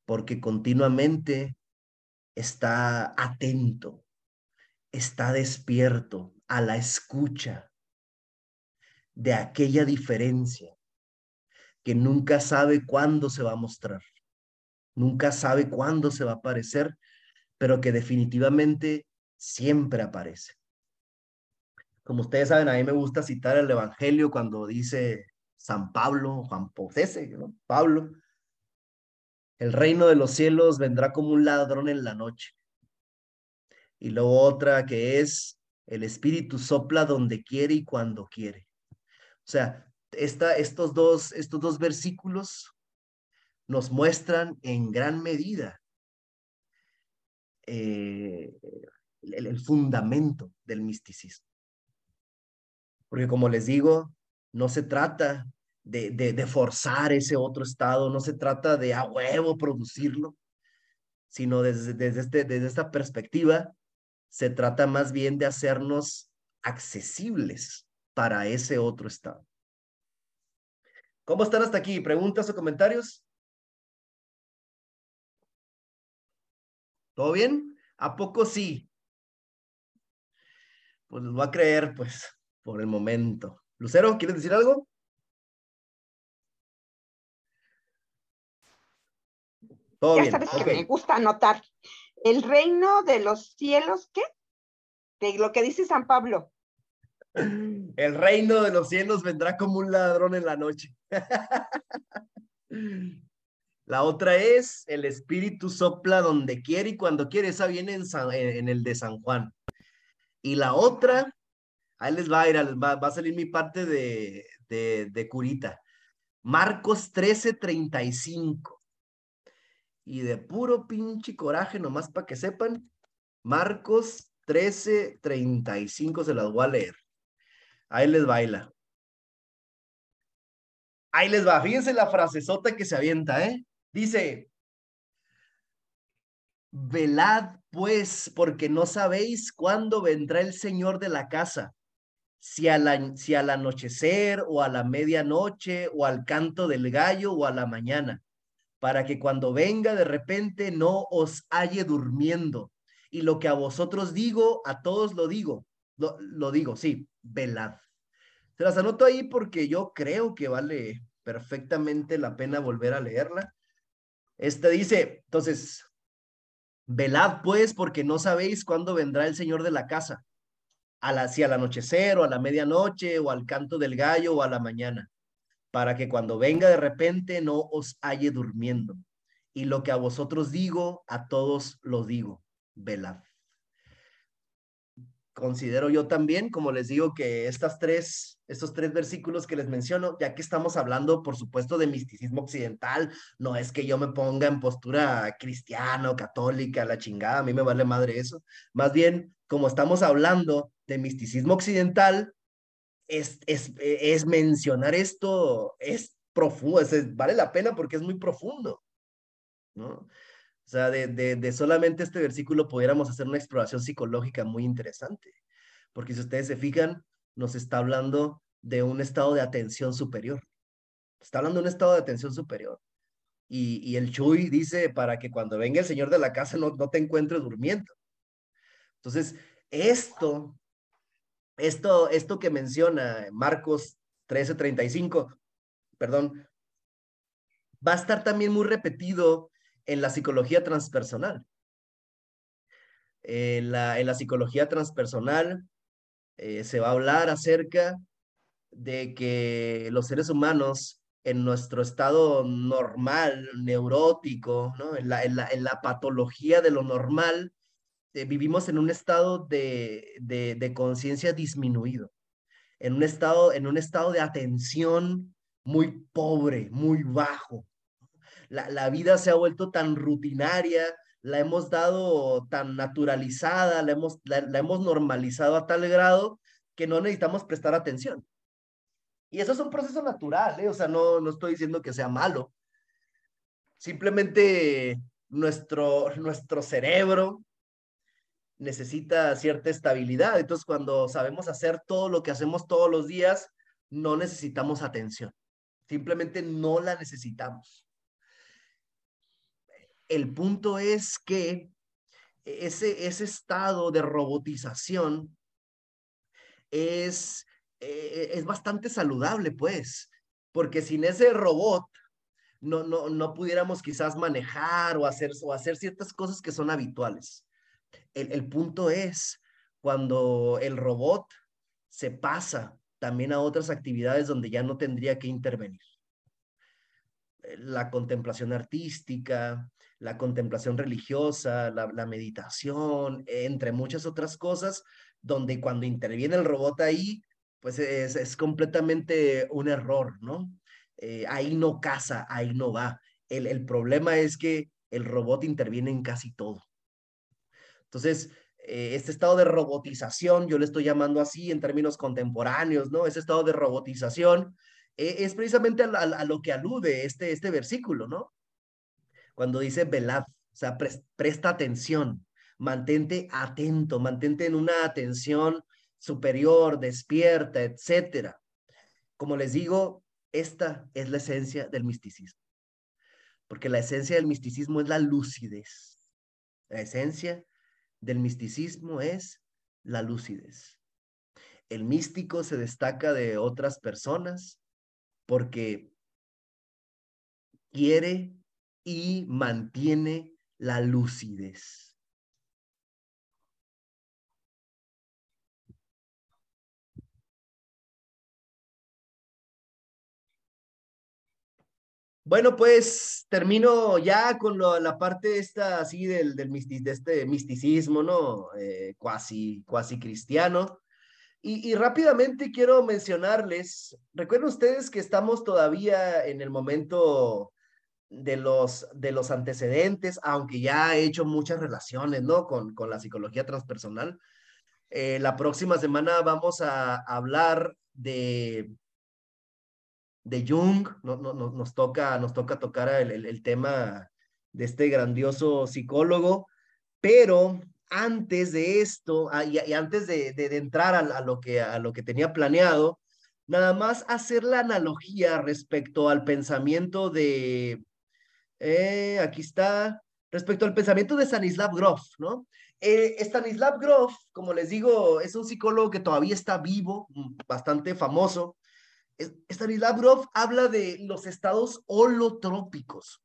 porque continuamente está atento, está despierto a la escucha de aquella diferencia que nunca sabe cuándo se va a mostrar nunca sabe cuándo se va a aparecer, pero que definitivamente siempre aparece. Como ustedes saben, a mí me gusta citar el Evangelio cuando dice San Pablo, Juan. Pablo, el reino de los cielos vendrá como un ladrón en la noche. Y luego otra que es, el Espíritu sopla donde quiere y cuando quiere. O sea, esta, estos, dos, estos dos versículos nos muestran en gran medida eh, el, fundamento del misticismo. Porque como les digo, no se trata de, de, forzar ese otro estado, no se trata de a huevo producirlo, sino desde, desde, este, desde esta perspectiva, se trata más bien de hacernos accesibles para ese otro estado. ¿Cómo están hasta aquí? ¿Preguntas o comentarios? ¿Todo bien? ¿A poco sí? Pues les voy a creer, pues, por el momento. Lucero, ¿quieres decir algo? Todo ya sabes que me gusta anotar. El reino de los cielos, ¿qué? De lo que dice San Pablo. El reino de los cielos vendrá como un ladrón en la noche. La otra es el espíritu sopla donde quiere y cuando quiere. Esa viene en, el de San Juan. Y la otra, ahí les va a ir, va, a salir mi parte de, de, curita. Marcos 13, 35. Y de puro pinche coraje, nomás para que sepan, Marcos 13, 35 se las voy a leer. Ahí les baila. Ahí les va. Fíjense la frasezota que se avienta, ¿eh? Dice, velad pues, porque no sabéis cuándo vendrá el Señor de la casa, si, al anochecer o a la medianoche o al canto del gallo o a la mañana, para que cuando venga de repente no os halle durmiendo. Y lo que a vosotros digo, a todos lo digo, lo, lo digo, sí, velad. Se las anoto ahí porque yo creo que vale perfectamente la pena volver a leerla este dice, entonces, velad pues porque no sabéis cuándo vendrá el Señor de la casa, a la, si al anochecer o a la medianoche o al canto del gallo o a la mañana, para que cuando venga de repente no os halle durmiendo. Y lo que a vosotros digo, a todos lo digo, velad considero yo también, como les digo, que estas tres, estos tres versículos que les menciono, ya que estamos hablando, por supuesto, de misticismo occidental, no es que yo me ponga en postura cristiana o católica, la chingada, a mí me vale madre eso. Más bien, como estamos hablando de misticismo occidental, es, es, es mencionar esto, es profundo, es, vale la pena porque es muy profundo, ¿no? Sea, de, de, solamente este versículo pudiéramos hacer una exploración psicológica muy interesante, porque si ustedes se fijan, nos está hablando de un estado de atención superior. Está hablando de un estado de atención superior. Y, el Chuy dice para que cuando venga el señor de la casa no, no te encuentre durmiendo. Entonces, esto, esto, esto que menciona Marcos 13:35, perdón, va a estar también muy repetido en la psicología transpersonal. En la, psicología transpersonal eh, se va a hablar acerca de que los seres humanos en nuestro estado normal, neurótico, en, la, patología de lo normal, eh, vivimos en un estado de, conciencia disminuido, en un, en un estado de atención muy pobre, muy bajo. La, la vida se ha vuelto tan rutinaria, la hemos dado tan naturalizada, la hemos, la, hemos normalizado a tal grado que no necesitamos prestar atención. Y eso es un proceso natural, ¿eh? O sea, no, no estoy diciendo que sea malo. Simplemente nuestro, nuestro cerebro necesita cierta estabilidad. Entonces, cuando sabemos hacer todo lo que hacemos todos los días, no necesitamos atención. Simplemente no la necesitamos. El punto es que ese, ese estado de robotización es eh, es bastante saludable, pues, porque sin ese robot no, no, no pudiéramos quizás manejar o hacer, o hacer ciertas cosas que son habituales. El, el punto es cuando el robot se pasa también a otras actividades donde ya no tendría que intervenir. La contemplación artística, la contemplación religiosa, la, meditación, entre muchas otras cosas, donde cuando interviene el robot ahí, pues es, completamente un error, ¿no? Eh, ahí no casa, ahí no va. El, el problema es que el robot interviene en casi todo. Entonces, eh, este estado de robotización, yo le estoy llamando así en términos contemporáneos, ¿no? Ese estado de robotización eh, es precisamente a, a, a, lo que alude este, este versículo, ¿no? Cuando dice velad, o sea, pre presta atención, mantente atento, mantente en una atención superior, despierta, etcétera. Como les digo, esta es la esencia del misticismo. Porque la esencia del misticismo es la lucidez. La esencia del misticismo es la lucidez. El místico se destaca de otras personas porque quiere y mantiene la lucidez. Bueno, pues termino ya con la parte esta así del, del de este misticismo, ¿no? Eh, cuasi, cuasi cristiano. Y, y, rápidamente quiero mencionarles, recuerden ustedes que estamos todavía en el momento de los, de los antecedentes, aunque ya he hecho muchas relaciones, ¿no? Con, con la psicología transpersonal. Eh, la próxima semana vamos a hablar de de Jung, no, no, no, nos, toca, nos toca tocar el, el, tema de este grandioso psicólogo, pero antes de esto, ah, y, antes de, de, de entrar a, a, lo que, a lo que tenía planeado, nada más hacer la analogía respecto al pensamiento de, eh, aquí está, respecto al pensamiento de Stanislav Grof, ¿no? Eh, Stanislav Grof, como les digo, es un psicólogo que todavía está vivo, bastante famoso, Stanislav Grof habla de los estados holotrópicos.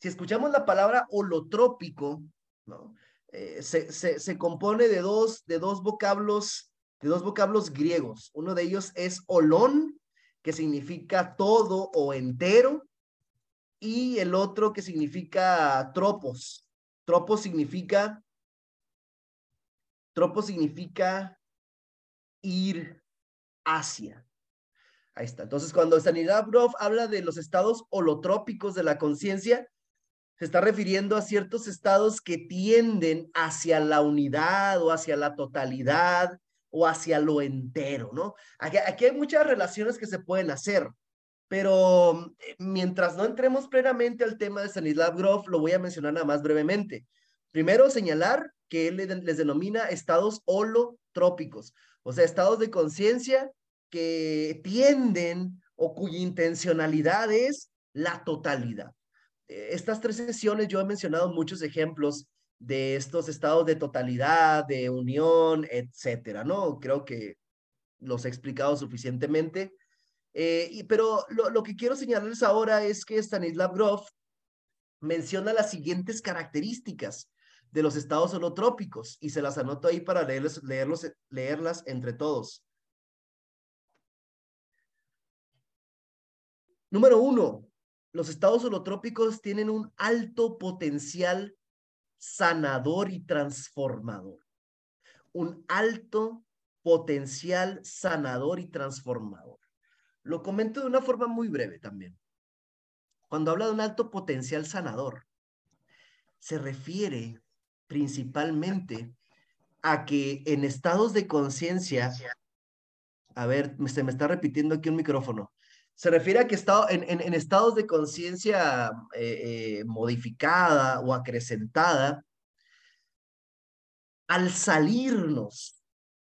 Si escuchamos la palabra holotrópico, ¿no? Eh, se, se, se, compone de dos, de dos vocablos, de dos vocablos griegos. Uno de ellos es holón, que significa todo o entero, y el otro que significa tropos. Tropos significa, tropos significa ir hacia. Ahí está. Entonces, cuando Grof habla de los estados holotrópicos de la conciencia, se está refiriendo a ciertos estados que tienden hacia la unidad o hacia la totalidad o hacia lo entero, ¿no? Aquí, aquí hay muchas relaciones que se pueden hacer, pero eh, mientras no entremos plenamente al tema de Stanislav Grof, lo voy a mencionar nada más brevemente. Primero, señalar que él les denomina estados holotrópicos, o sea, estados de conciencia que tienden o cuya intencionalidad es la totalidad. Eh, estas tres sesiones yo he mencionado muchos ejemplos de estos estados de totalidad, de unión, etcétera, ¿no? Creo que los he explicado suficientemente. Eh, pero lo, lo, que quiero señalarles ahora es que Stanislav Grof menciona las siguientes características de los estados holotrópicos y se las anoto ahí para leerles, leerlos, leerlas entre todos. Número uno, los estados holotrópicos tienen un alto potencial sanador y transformador. Un alto potencial sanador y transformador. Lo comento de una forma muy breve también. Cuando habla de un alto potencial sanador, se refiere principalmente a que en estados de conciencia, a ver, se me está repitiendo aquí un micrófono, se refiere a que estado, en, en, estados de conciencia eh, eh, modificada o acrecentada, al salirnos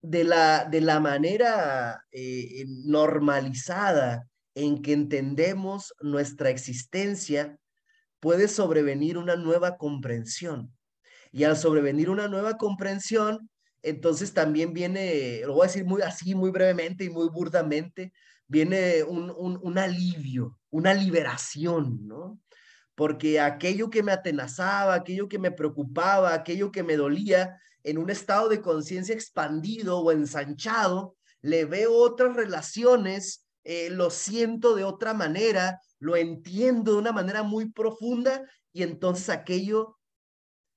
de la, de la manera eh, normalizada en que entendemos nuestra existencia, puede sobrevenir una nueva comprensión. Y al sobrevenir una nueva comprensión, entonces también viene, lo voy a decir muy así, muy brevemente y muy burdamente, viene un, un, alivio, una liberación, ¿no? Porque aquello que me atenazaba, aquello que me preocupaba, aquello que me dolía, en un estado de conciencia expandido o ensanchado, le veo otras relaciones, eh, lo siento de otra manera, lo entiendo de una manera muy profunda y entonces aquello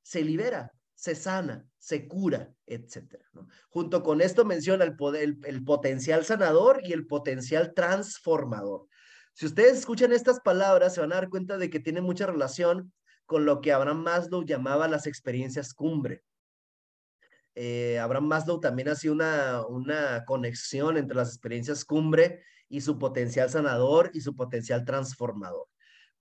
se libera, se sana, se cura, etcétera. Junto con esto menciona el, poder, el, potencial sanador y el potencial transformador. Si ustedes escuchan estas palabras, se van a dar cuenta de que tiene mucha relación con lo que Abraham Maslow llamaba las experiencias cumbre. Eh, Abraham Maslow también hacía una, una conexión entre las experiencias cumbre y su potencial sanador y su potencial transformador.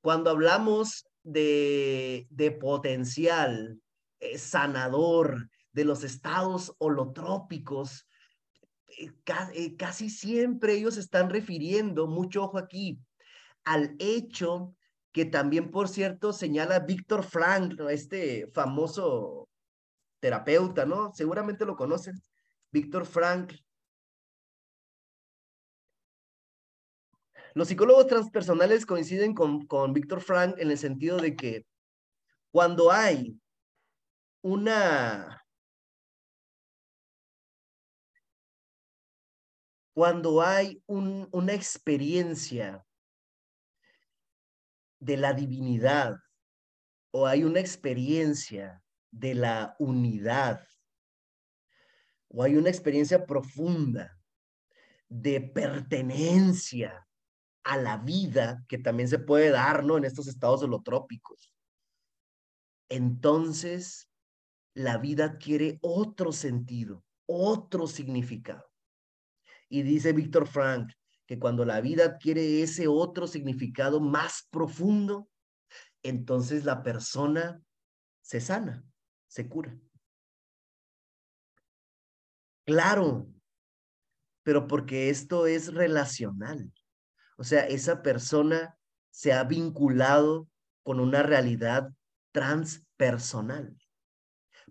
Cuando hablamos de, de potencial eh, sanador, de los estados holotrópicos, eh, eh, casi siempre ellos están refiriendo, mucho ojo aquí, al hecho que también, por cierto, señala Víctor Frank, este famoso terapeuta, ¿no? Seguramente lo conocen. Víctor Frank. Los psicólogos transpersonales coinciden con, con Víctor Frank en el sentido de que cuando hay una cuando hay una experiencia de la divinidad o hay una experiencia de la unidad o hay una experiencia profunda de pertenencia a la vida que también se puede dar, ¿no? En estos estados holotrópicos. Entonces, la vida adquiere otro sentido, otro significado. Y dice Víctor Frank que cuando la vida adquiere ese otro significado más profundo, entonces la persona se sana, se cura. Claro, pero porque esto es relacional. O sea, esa persona se ha vinculado con una realidad transpersonal.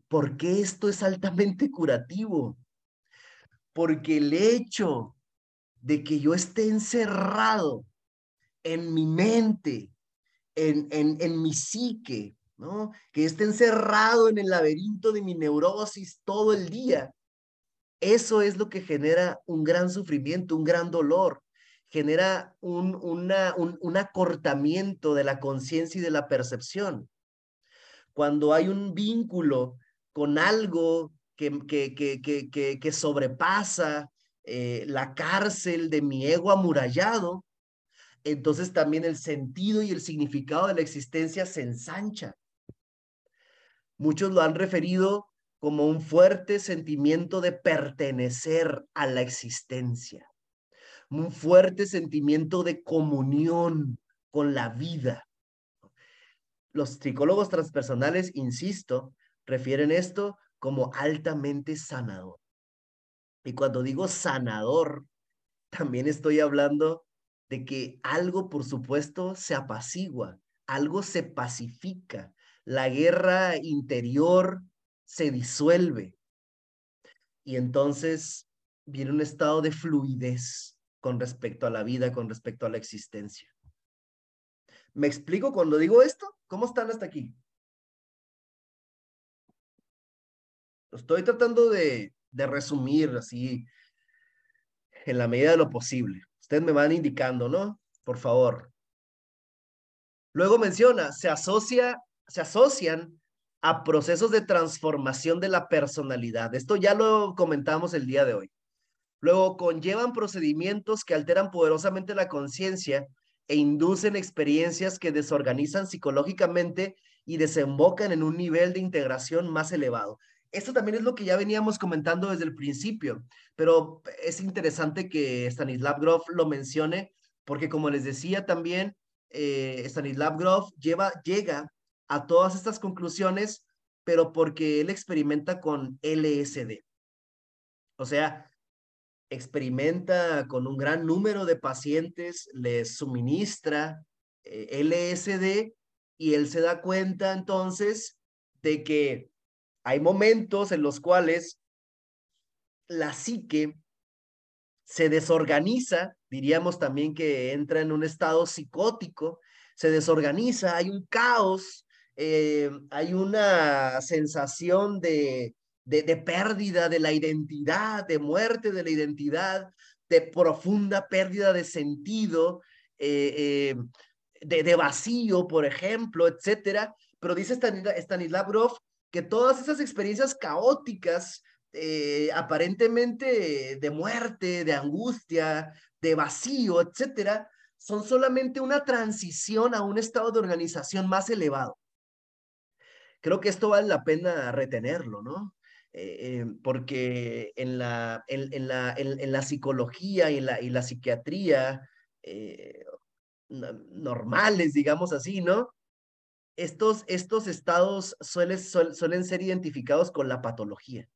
¿Por qué esto es altamente curativo? porque el hecho de que yo esté encerrado en mi mente, en, en, en mi psique, Que esté encerrado en el laberinto de mi neurosis todo el día. Eso es lo que genera un gran sufrimiento, un gran dolor, genera un, un, un acortamiento de la conciencia y de la percepción. Cuando hay un vínculo con algo que, que, que, que sobrepasa eh, la cárcel de mi ego amurallado, entonces también el sentido y el significado de la existencia se ensancha. Muchos lo han referido como un fuerte sentimiento de pertenecer a la existencia, un fuerte sentimiento de comunión con la vida. Los psicólogos transpersonales, insisto, refieren esto como altamente sanador. Y cuando digo sanador, también estoy hablando de que algo, por supuesto, se apacigua, algo se pacifica, la guerra interior se disuelve. Y entonces viene un estado de fluidez con respecto a la vida, con respecto a la existencia. ¿Me explico cuando digo esto? ¿Cómo están hasta aquí? Estoy tratando de, de resumir así en la medida de lo posible. Ustedes me van indicando, ¿no? Por favor. Luego menciona, se asocia, se asocian a procesos de transformación de la personalidad. Esto ya lo comentamos el día de hoy. Luego conllevan procedimientos que alteran poderosamente la conciencia e inducen experiencias que desorganizan psicológicamente y desembocan en un nivel de integración más elevado. Esto también es lo que ya veníamos comentando desde el principio, pero es interesante que Stanislav Grof lo mencione, porque como les decía también, eh, Stanislav Grof lleva, llega a todas estas conclusiones, pero porque él experimenta con LSD. O sea, experimenta con un gran número de pacientes, les suministra eh, LSD y él se da cuenta entonces de que hay momentos en los cuales la psique se desorganiza, diríamos también que entra en un estado psicótico, se desorganiza, hay un caos, eh, hay una sensación de, de, pérdida de la identidad, de muerte de la identidad, de profunda pérdida de sentido, eh, eh, de, vacío, por ejemplo, etcétera. Pero dice Stanislav que todas esas experiencias caóticas, aparentemente de muerte, de angustia, de vacío, etcétera, son solamente una transición a un estado de organización más elevado. Creo que esto vale la pena retenerlo, ¿no? Eh, eh, porque en la, en, la, en, la psicología y en la, y la psiquiatría eh, normales, digamos así, ¿no? Estos, estos estados suelen, suelen ser identificados con la patología,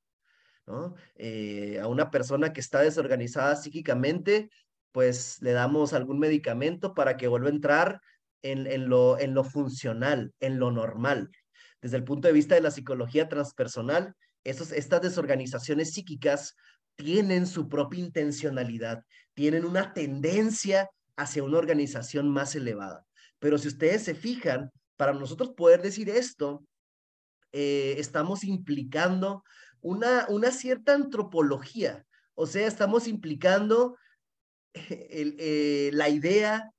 ¿no? a una persona que está desorganizada psíquicamente, pues le damos algún medicamento para que vuelva a entrar en, en, lo, en lo funcional, en lo normal. Desde el punto de vista de la psicología transpersonal, estas desorganizaciones psíquicas tienen su propia intencionalidad, tienen una tendencia hacia una organización más elevada. Pero si ustedes se fijan, para nosotros poder decir esto, eh, estamos implicando una, una cierta antropología, o sea, estamos implicando eh, la idea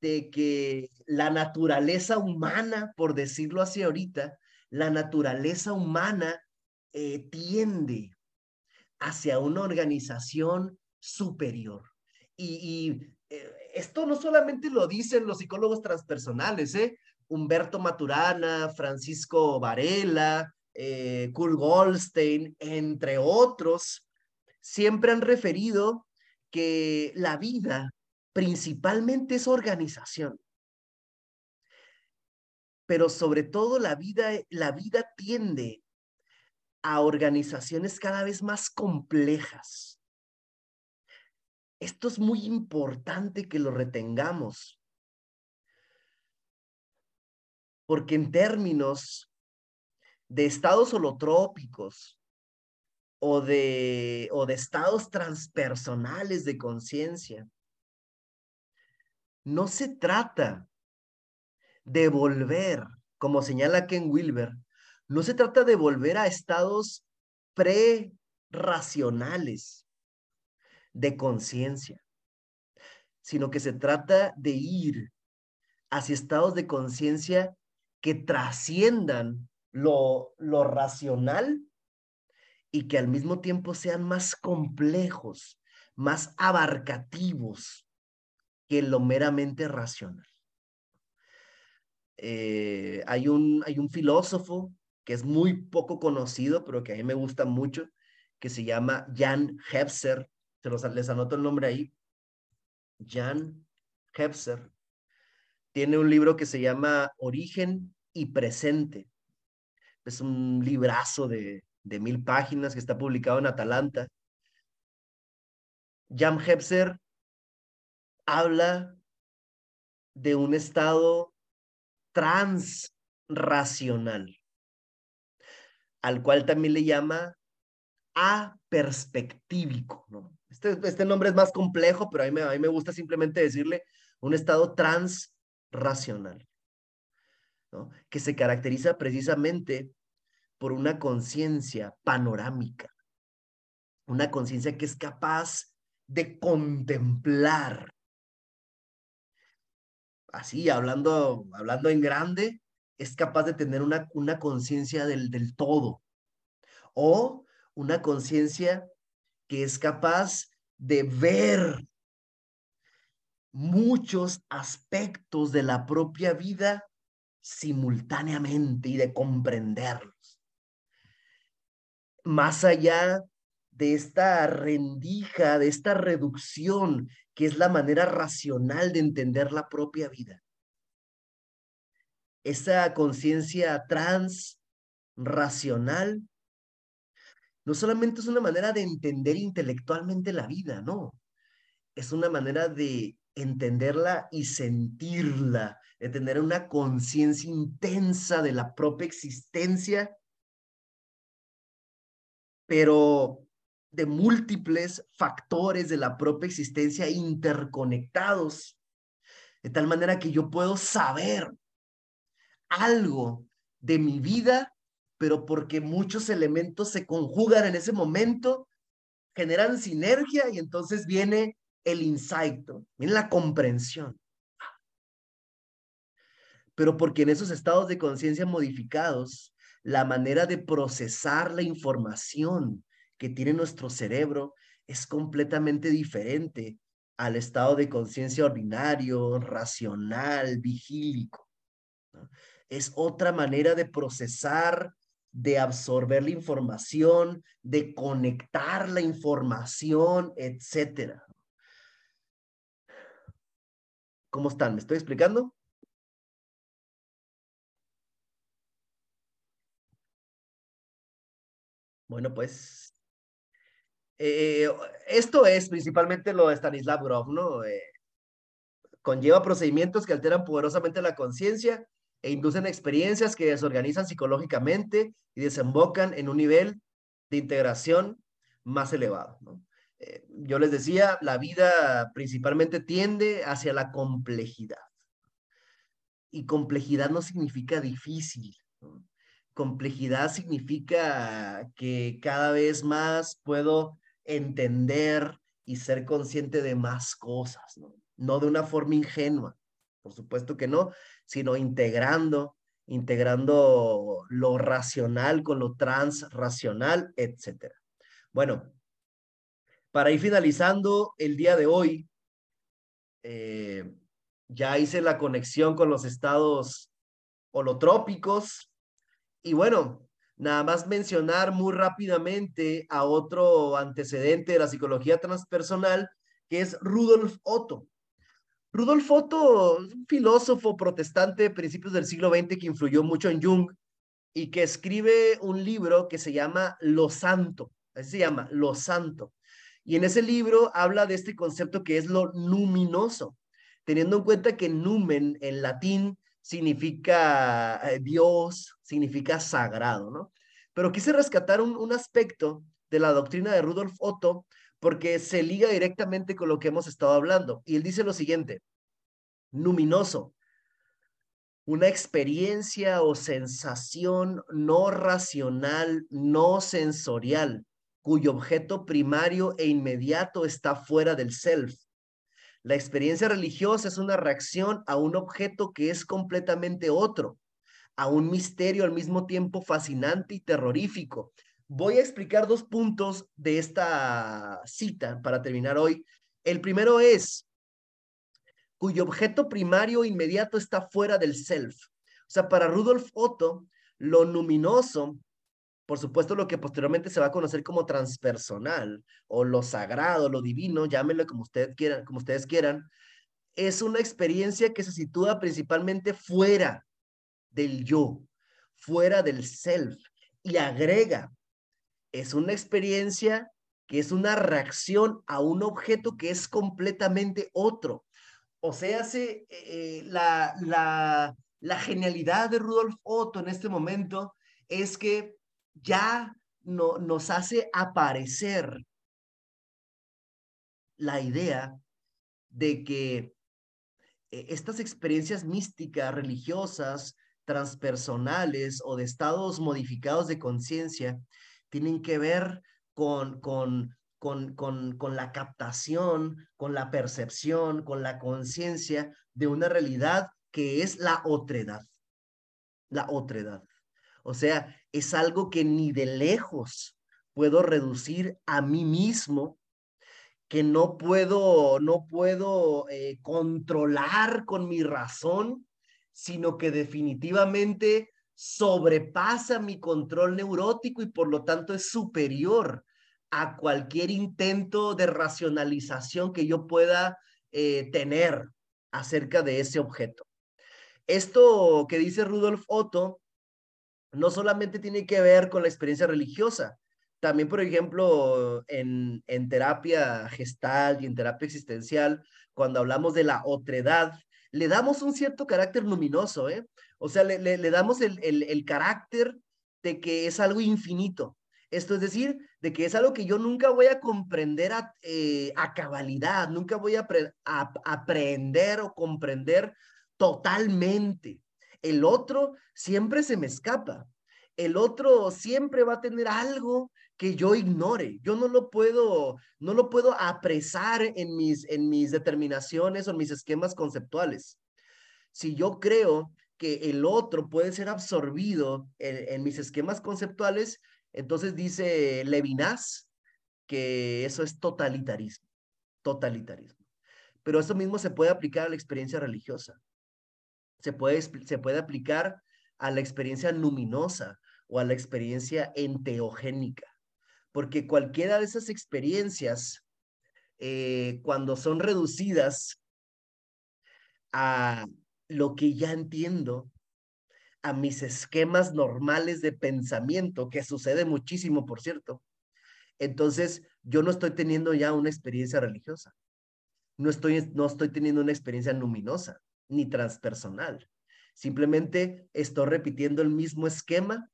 de que la naturaleza humana, por decirlo así ahorita, la naturaleza humana eh, tiende hacia una organización superior. Y, eh, esto no solamente lo dicen los psicólogos transpersonales, ¿eh? Humberto Maturana, Francisco Varela, eh, Kurt Goldstein, entre otros, siempre han referido que la vida principalmente es organización. Pero sobre todo la vida, la vida tiende a organizaciones cada vez más complejas. Esto es muy importante que lo retengamos, porque en términos de estados holotrópicos o de, o de estados transpersonales de conciencia, no se trata de volver, como señala Ken Wilber, no se trata de volver a estados pre-racionales de conciencia, sino que se trata de ir hacia estados de conciencia que trasciendan lo, lo racional y que al mismo tiempo sean más complejos, más abarcativos que lo meramente racional. Eh, hay, un, hay un filósofo que es muy poco conocido, pero que a mí me gusta mucho, que se llama Jan Hebser. Se los, les anoto el nombre ahí. Jan Hebser. Tiene un libro que se llama Origen y Presente. Es un librazo de, de mil páginas que está publicado en Atalanta. Jan Hebser habla de un estado transracional, al cual también le llama aperspectívico. ¿no? Este, este nombre es más complejo, pero a mí, me, a mí me gusta simplemente decirle un estado transracional, que se caracteriza precisamente por una conciencia panorámica, una conciencia que es capaz de contemplar. Así, hablando, hablando en grande, es capaz de tener una, una conciencia del, del todo. O una conciencia que es capaz de ver muchos aspectos de la propia vida simultáneamente y de comprenderlos. Más allá de esta rendija, de esta reducción, que es la manera racional de entender la propia vida. Esa conciencia transracional no solamente es una manera de entender intelectualmente la vida, no. Es una manera de entenderla y sentirla, de tener una conciencia intensa de la propia existencia, pero de múltiples factores de la propia existencia interconectados, de tal manera que yo puedo saber algo de mi vida, pero porque muchos elementos se conjugan en ese momento, generan sinergia y entonces viene el insight, viene la comprensión. Pero porque en esos estados de conciencia modificados, la manera de procesar la información, que tiene nuestro cerebro es completamente diferente al estado de conciencia ordinario, racional, vigílico. Es otra manera de procesar, de absorber la información, de conectar la información, etcétera. ¿Cómo están? ¿Me estoy explicando? Bueno, pues eh, esto es principalmente lo de Stanislav Grof, ¿no? Eh, conlleva procedimientos que alteran poderosamente la conciencia e inducen experiencias que desorganizan psicológicamente y desembocan en un nivel de integración más elevado. ¿no? Eh, yo les decía, la vida principalmente tiende hacia la complejidad. Y complejidad no significa difícil. Complejidad significa que cada vez más puedo entender y ser consciente de más cosas, ¿no? De una forma ingenua, por supuesto que no, sino integrando, integrando lo racional con lo transracional, etcétera. Bueno, para ir finalizando el día de hoy, eh, ya hice la conexión con los estados holotrópicos y bueno, Nada más mencionar muy rápidamente a otro antecedente de la psicología transpersonal, que es Rudolf Otto. Rudolf Otto, un filósofo protestante de principios del siglo XX que influyó mucho en Jung y que escribe un libro que se llama Lo Santo, así se llama, Lo Santo. Y en ese libro habla de este concepto que es lo luminoso, teniendo en cuenta que numen en latín significa eh, Dios, significa sagrado, ¿no? Pero quise rescatar un, un aspecto de la doctrina de Rudolf Otto porque se liga directamente con lo que hemos estado hablando. Y él dice lo siguiente, luminoso, una experiencia o sensación no racional, no sensorial, cuyo objeto primario e inmediato está fuera del self, la experiencia religiosa es una reacción a un objeto que es completamente otro, a un misterio al mismo tiempo fascinante y terrorífico. Voy a explicar dos puntos de esta cita para terminar hoy. El primero es, cuyo objeto primario inmediato está fuera del self. O sea, para Rudolf Otto, lo luminoso por supuesto, lo que posteriormente se va a conocer como transpersonal o lo sagrado, lo divino, llámenlo como, ustedes quieran, como ustedes quieran, es una experiencia que se sitúa principalmente fuera del yo, fuera del self y agrega, es una experiencia que es una reacción a un objeto que es completamente otro. O sea, se, eh, la, la, la genialidad de Rudolf Otto en este momento es que ya no, nos hace aparecer la idea de que eh, estas experiencias místicas, religiosas, transpersonales o de estados modificados de conciencia tienen que ver con, con, con, con, con la captación, con la percepción, con la conciencia de una realidad que es la otredad. La otredad. O sea, es algo que ni de lejos puedo reducir a mí mismo, que no puedo, no puedo eh, controlar con mi razón, sino que definitivamente sobrepasa mi control neurótico y por lo tanto es superior a cualquier intento de racionalización que yo pueda eh, tener acerca de ese objeto. Esto que dice Rudolf Otto no solamente tiene que ver con la experiencia religiosa, también, por ejemplo, en, en terapia gestal y en terapia existencial, cuando hablamos de la otredad, le damos un cierto carácter luminoso, ¿eh? O sea, le, le, damos el, el, el, carácter de que es algo infinito. Esto es decir, de que es algo que yo nunca voy a comprender a, eh, a cabalidad, nunca voy a, a, aprender o comprender totalmente. El otro siempre se me escapa. El otro siempre va a tener algo que yo ignore. Yo no lo puedo, no lo puedo apresar en mis, en mis determinaciones o en mis esquemas conceptuales. Si yo creo que el otro puede ser absorbido en, en mis esquemas conceptuales, entonces dice Levinas que eso es totalitarismo, totalitarismo. Pero eso mismo se puede aplicar a la experiencia religiosa. Se puede, se puede aplicar a la experiencia luminosa o a la experiencia enteogénica. Porque cualquiera de esas experiencias, eh, cuando son reducidas a lo que ya entiendo, a mis esquemas normales de pensamiento, que sucede muchísimo, por cierto. Entonces, yo no estoy teniendo ya una experiencia religiosa. No estoy, no estoy teniendo una experiencia luminosa ni transpersonal. Simplemente estoy repitiendo el mismo esquema,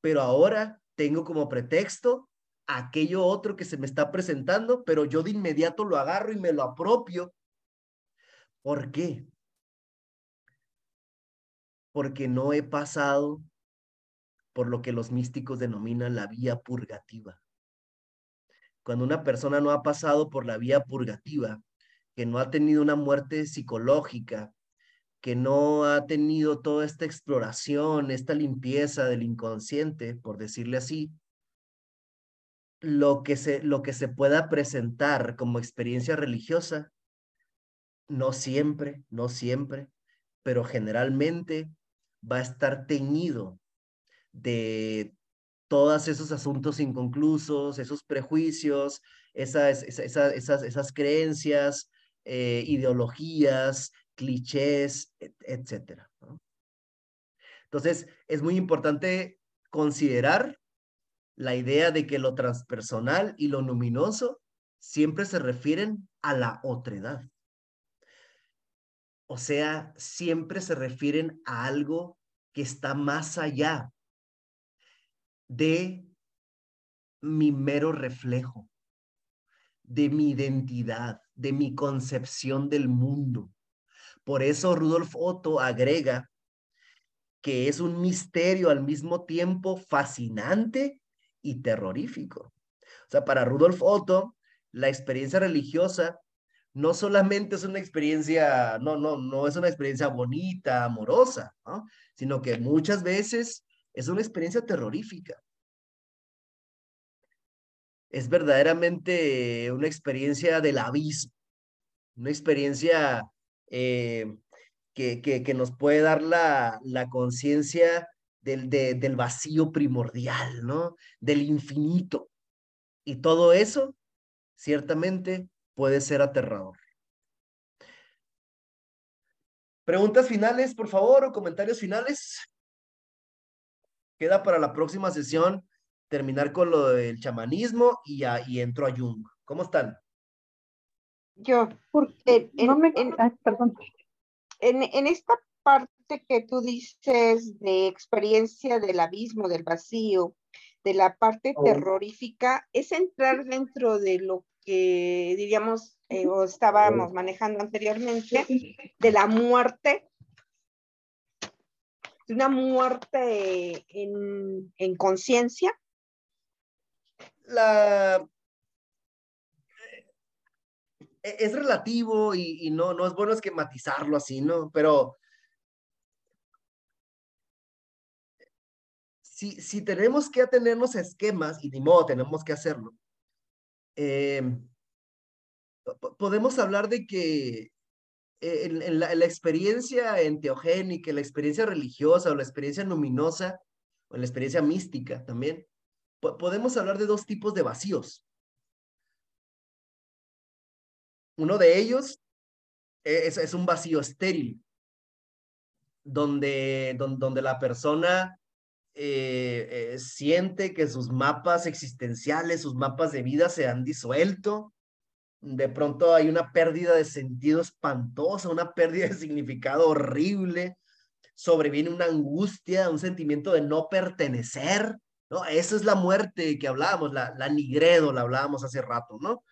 pero ahora tengo como pretexto aquello otro que se me está presentando, pero yo de inmediato lo agarro y me lo apropio. ¿Por qué? porque no he pasado por lo que los místicos denominan la vía purgativa. Cuando una persona no ha pasado por la vía purgativa, que no ha tenido una muerte psicológica, que no ha tenido toda esta exploración, esta limpieza del inconsciente, por decirle así, lo que se, lo que se pueda presentar como experiencia religiosa, no siempre, no siempre, pero generalmente va a estar teñido de todos esos asuntos inconclusos, esos prejuicios, esas, esas, esas, esas creencias, eh, ideologías, clichés, etcétera. Entonces, es muy importante considerar la idea de que lo transpersonal y lo luminoso siempre se refieren a la otredad. O sea, siempre se refieren a algo que está más allá de mi mero reflejo, de mi identidad, de mi concepción del mundo. Por eso Rudolf Otto agrega que es un misterio al mismo tiempo fascinante y terrorífico. O sea, para Rudolf Otto, la experiencia religiosa no solamente es una experiencia, no, no, no es una experiencia bonita, amorosa, ¿no? sino que muchas veces es una experiencia terrorífica. Es verdaderamente una experiencia del abismo, una experiencia eh, que, que, nos puede dar la, la conciencia del, del vacío primordial, ¿no? Del infinito. Y todo eso, ciertamente, puede ser aterrador. Preguntas finales, por favor, o comentarios finales. Queda para la próxima sesión terminar con lo del chamanismo y, y entro a Jung. ¿Cómo están? Yo, porque no me... perdón. En, en esta parte que tú dices de experiencia del abismo, del vacío, de la parte oh. terrorífica, es entrar dentro de lo que diríamos eh, o estábamos manejando anteriormente, de la muerte, de una muerte en, en conciencia. La es relativo y, no, no es bueno esquematizarlo así, ¿no? Pero si, si tenemos que atenernos a esquemas, y ni modo tenemos que hacerlo, eh, podemos hablar de que eh, en, la, experiencia enteogénica, en la experiencia religiosa o la experiencia luminosa, o en la experiencia mística también, podemos hablar de dos tipos de vacíos. Uno de ellos es, es un vacío estéril, donde, donde, la persona eh, eh, siente que sus mapas existenciales, sus mapas de vida se han disuelto. De pronto hay una pérdida de sentido espantosa, una pérdida de significado horrible. Sobreviene una angustia, un sentimiento de no pertenecer. ¿no? Esa es la muerte que hablábamos, la, la nigredo, la hablábamos hace rato, ¿no?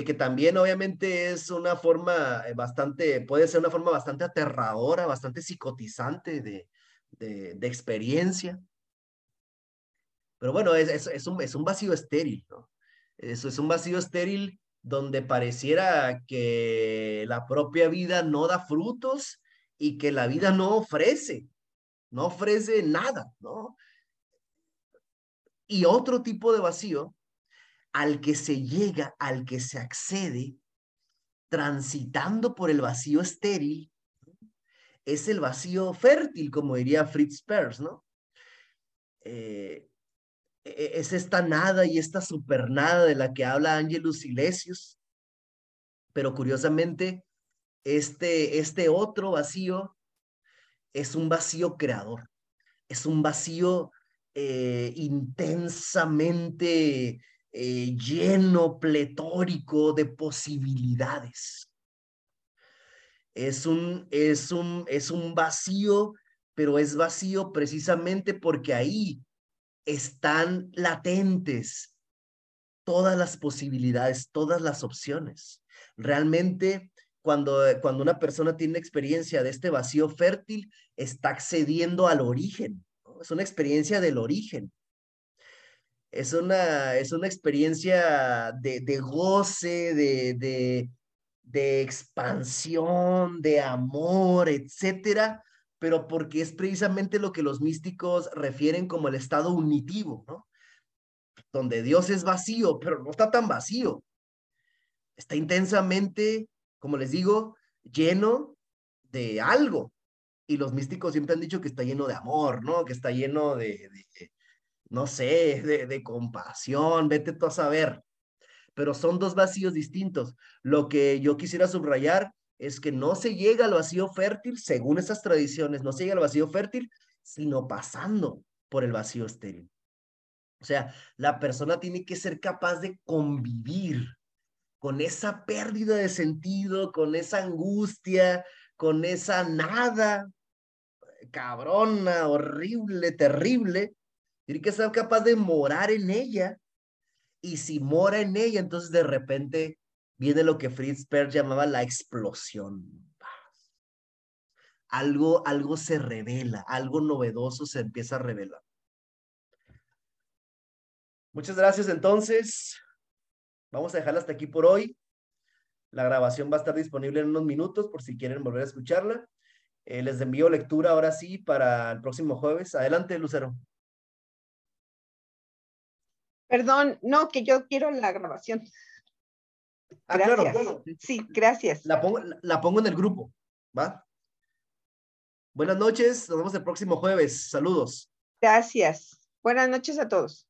Que, también obviamente es una forma eh, bastante, puede ser una forma bastante aterradora, bastante psicotizante de, de, experiencia. Pero bueno, es, es, un, es un vacío estéril, ¿no? Eso es un vacío estéril donde pareciera que la propia vida no da frutos y que la vida no ofrece, no ofrece nada, ¿no? Y otro tipo de vacío al que se llega, al que se accede, transitando por el vacío estéril, es el vacío fértil, como diría Fritz Perls, ¿no? Eh, e-, es esta nada y esta supernada de la que habla Angelus Silesius, pero curiosamente, este, este otro vacío es un vacío creador, es un vacío eh, intensamente eh, lleno, pletórico de posibilidades. Es un, es, un, es un vacío, pero es vacío precisamente porque ahí están latentes todas las posibilidades, todas las opciones. Realmente, cuando, cuando una persona tiene experiencia de este vacío fértil, está accediendo al origen. Es una experiencia del origen es una, es una experiencia de, de goce, de, de, de, expansión, de amor, etcétera, pero porque es precisamente lo que los místicos refieren como el estado unitivo, ¿no? Donde Dios es vacío, pero no está tan vacío. Está intensamente, como les digo, lleno de algo. Y los místicos siempre han dicho que está lleno de amor, ¿no? Que está lleno de, no sé, de, compasión, vete tú a saber. Pero son dos vacíos distintos. Lo que yo quisiera subrayar es que no se llega al vacío fértil, según esas tradiciones, no se llega al vacío fértil, sino pasando por el vacío estéril. O sea, la persona tiene que ser capaz de convivir con esa pérdida de sentido, con esa angustia, con esa nada cabrona, horrible, terrible, tiene que ser capaz de morar en ella. Y si mora en ella, entonces de repente viene lo que Fritz Perls llamaba la explosión. Algo, algo se revela, algo novedoso se empieza a revelar. Muchas gracias entonces. Vamos a dejarla hasta aquí por hoy. La grabación va a estar disponible en unos minutos por si quieren volver a escucharla. Eh, les envío lectura ahora sí para el próximo jueves. Adelante, Lucero. Perdón, no, que yo quiero la grabación. Ah, claro. Sí, gracias. La pongo, la pongo en el grupo, ¿va? Buenas noches, nos vemos el próximo jueves. Saludos. Gracias. Buenas noches a todos.